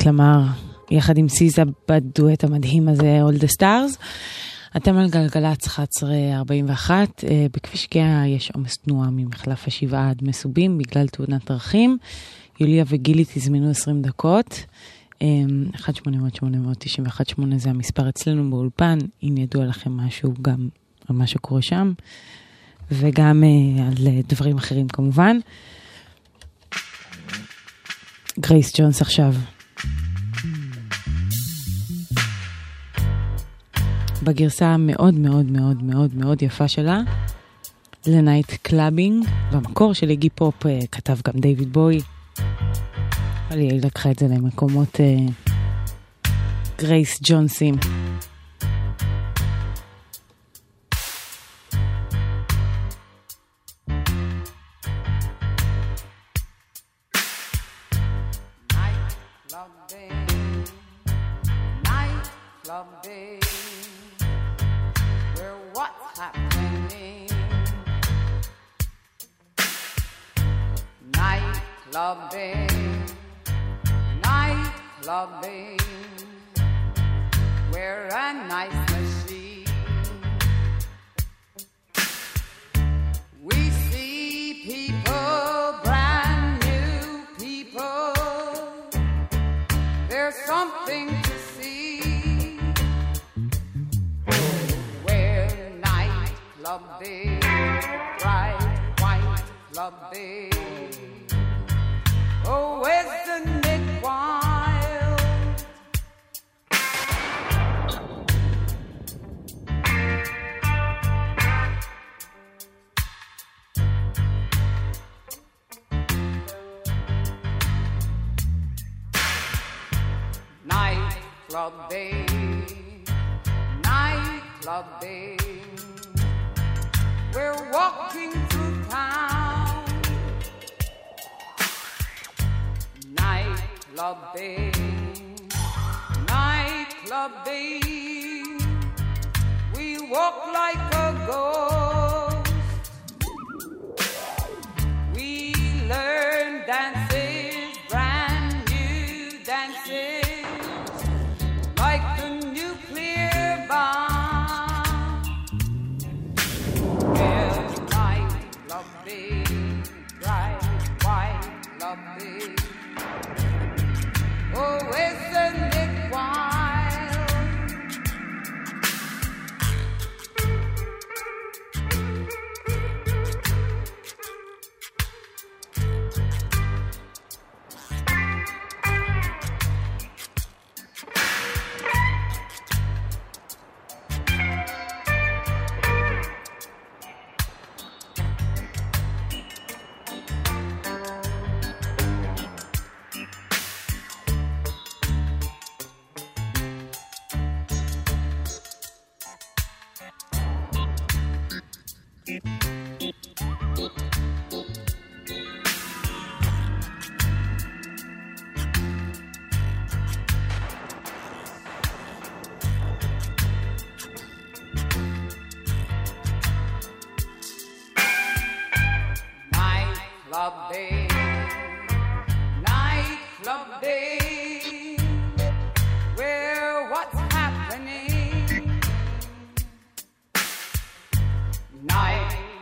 קנדריק למר, יחד עם סיזה בדואט המדהים הזה, All the Stars. אתם על גלגלצ 1141, אה, בכביש גאה יש עומס תנועה ממחלף השבעה עד מסובים בגלל תאונת דרכים. יוליה וגילי תזמנו 20 דקות. אה, 1-800-891-8 זה המספר אצלנו באולפן, אם ידוע לכם משהו גם על מה שקורה שם, וגם אה, על דברים אחרים כמובן. גרייס ג'ונס עכשיו. בגרסה המאוד מאוד מאוד מאוד מאוד יפה שלה, ל Nightclubbing. במקור של איגי פופ אה, כתב גם דייוויד בוי, אבל היא לקחה את זה למקומות אה, גרייס ג'ונסים.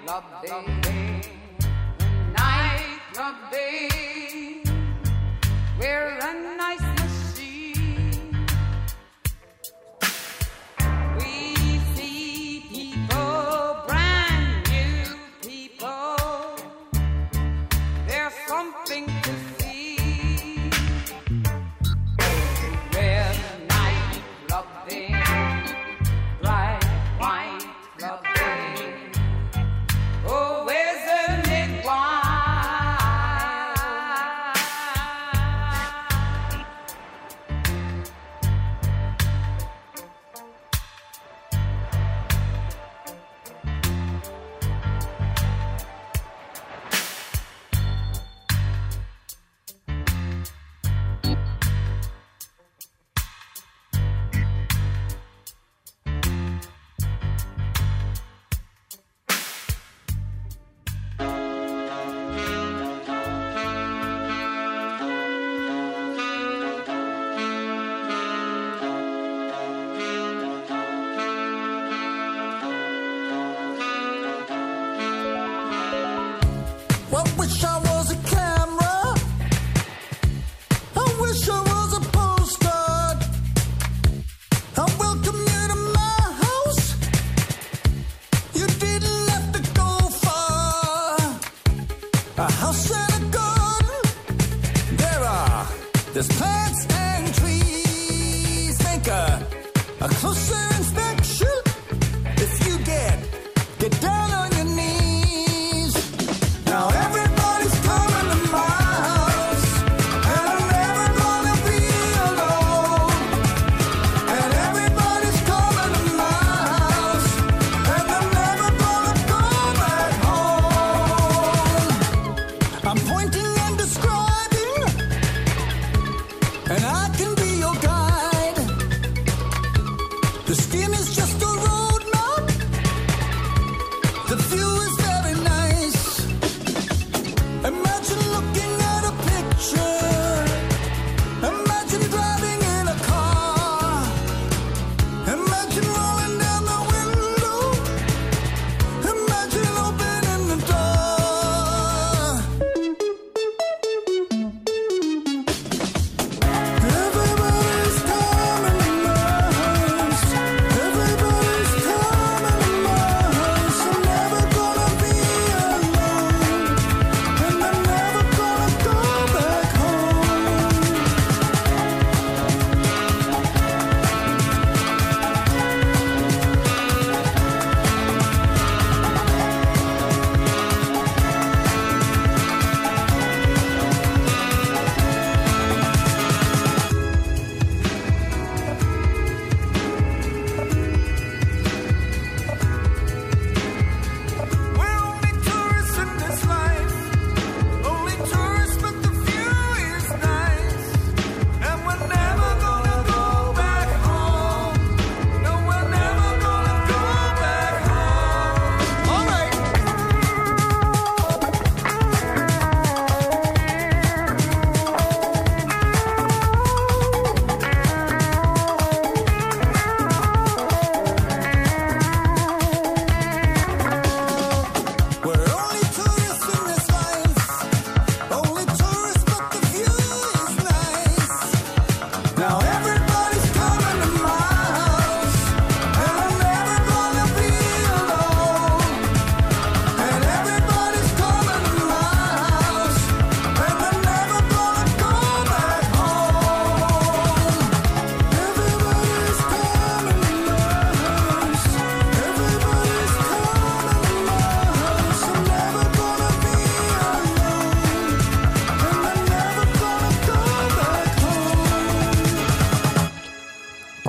Nightclub day, nightclub day, a nice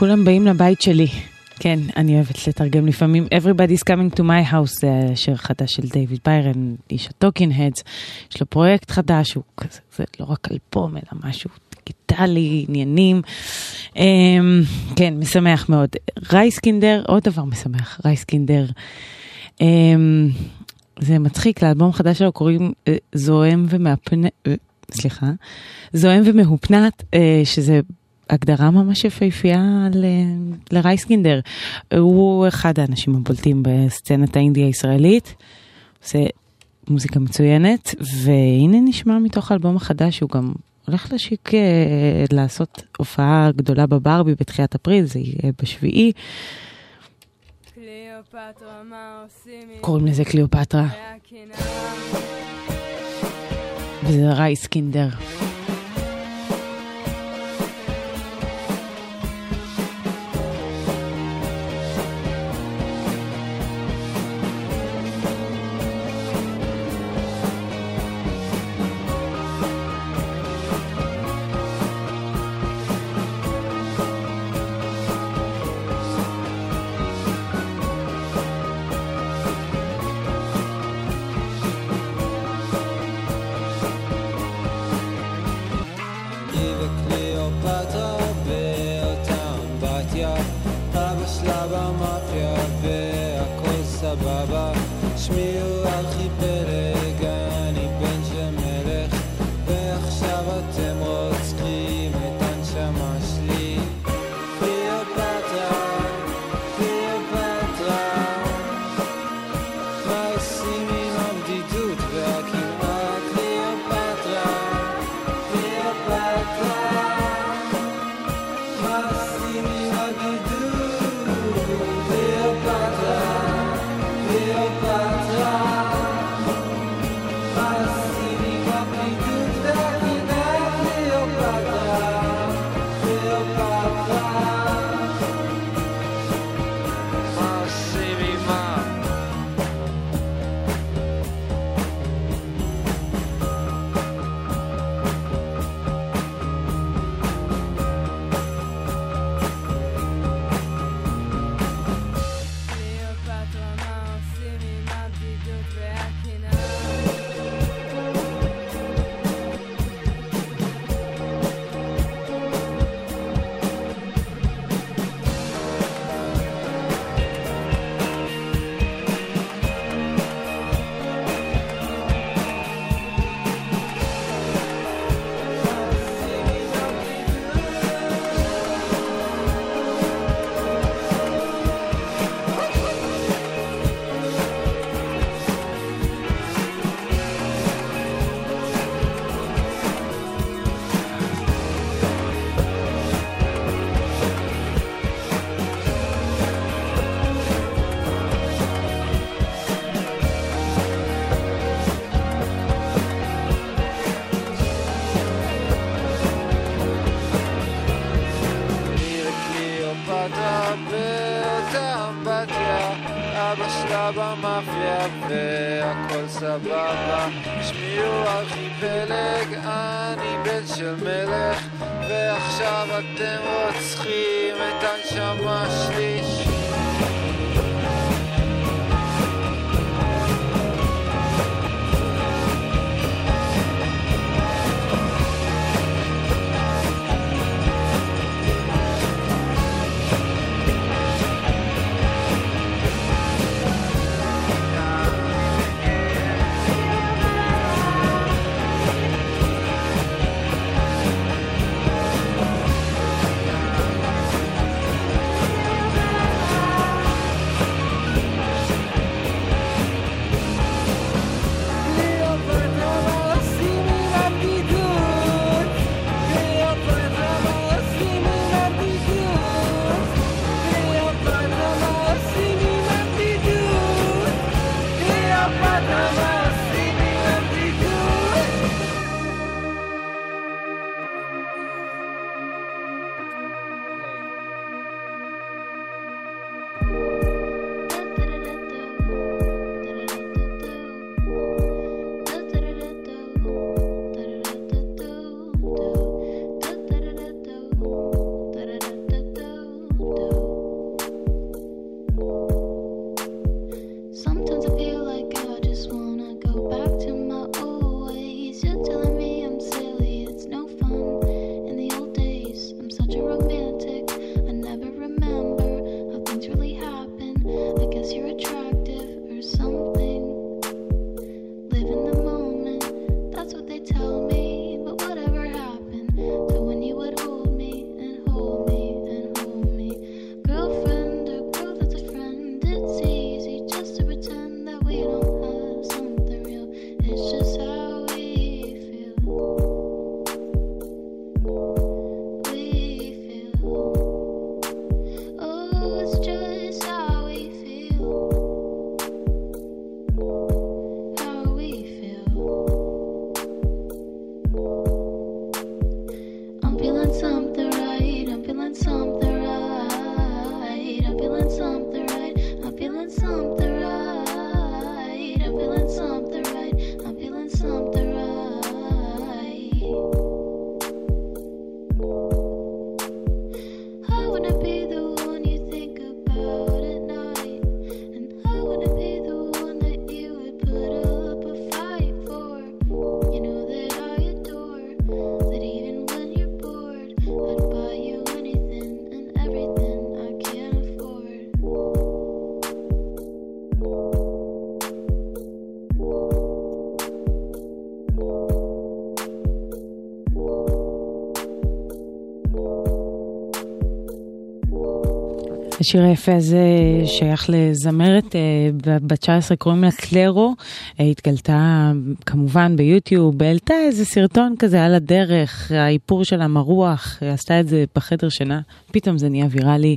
כולם באים לבית שלי. כן, אני אוהבת לתרגם לפעמים. Everybody's coming to my house זה השיר החדש של דייוויד ביירן, איש ה Talking Heads. יש לו פרויקט חדש, הוא כזה, זה לא רק אלבום, אלא משהו דיגיטלי, עניינים. אמ, כן, משמח מאוד. רייסקינדר, עוד דבר משמח, רייסקינדר. אמ, זה מצחיק, לאלבום חדש שלו קוראים uh, זועם ומהפנ... אה, אה, סליחה, זוהם ומהופנת, uh, אה, שזה הגדרה ממש יפהפייה ל... לרייסקינדר. הוא אחד האנשים הבולטים בסצנת האינדיה הישראלית. עושה מוזיקה מצוינת, והנה נשמע מתוך האלבום החדש שהוא גם הולך להשיק אה, לעשות הופעה גדולה בברבי בתחילת אפריל, זה יהיה בשביעי. קליאופטרה, מה עושים? קוראים לזה קליאופטרה. וזה רייסקינדר. קינדר. השיר היפה הזה שייך לזמרת אה, בת 19, קוראים לה קלרו, אה, התגלתה כמובן ביוטיוב, העלתה איזה סרטון כזה על הדרך, האיפור שלה מרוח, עשתה את זה בחדר שינה, פתאום זה נהיה ויראלי.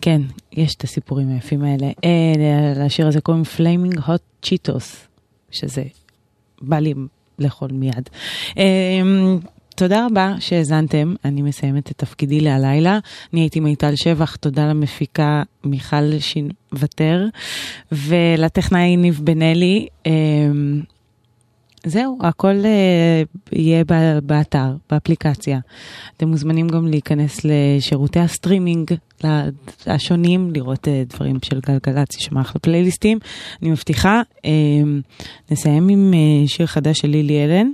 כן, יש את הסיפורים היפים האלה. אה, לשיר הזה קוראים Flaming Hot Cheetos, שזה בא לי לאכול מיד. תודה רבה שהאזנתם, אני מסיימת את תפקידי להלילה. אני הייתי מיטל שבח, תודה למפיקה מיכל שינוותר, ולטכנאי ניב בן-אלי. אה, זהו, הכל אה, יהיה באתר, באפליקציה. אתם מוזמנים גם להיכנס לשירותי הסטרימינג השונים, לראות אה, דברים של גלגלצ, יש שם אחלה פלייליסטים. אני מבטיחה, אה, נסיים עם אה, שיר חדש של לילי אלן,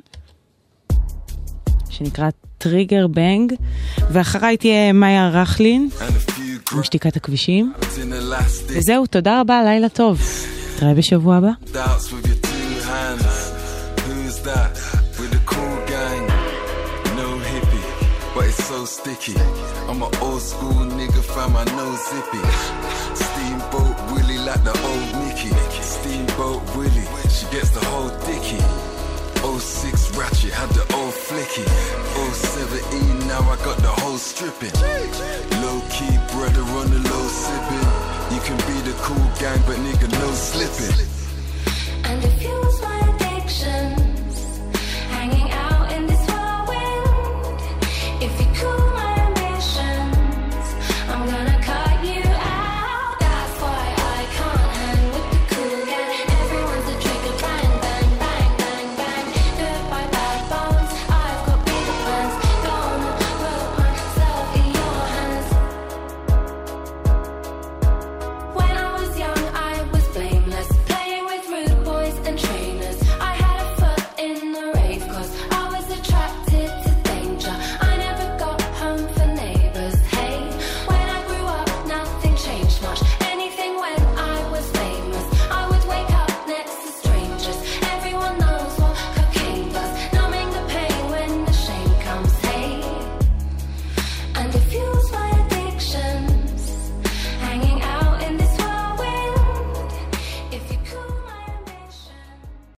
שנקרא טריגר בנג, ואחריי תהיה מאיה רכלין, עם שתיקת הכבישים. וזהו, תודה רבה, לילה טוב. נתראה בשבוע הבא. So sticky. I'm an old school nigga, fam, I know zippy. Steamboat Willie like the old Mickey. Steamboat Willie, she gets the whole dicky. 06 ratchet, had the blicky. 017, now I got the whole stripping. Low key, brother on the low sipping. You can be the cool gang, but nigga, no slipping. And if you was my addiction.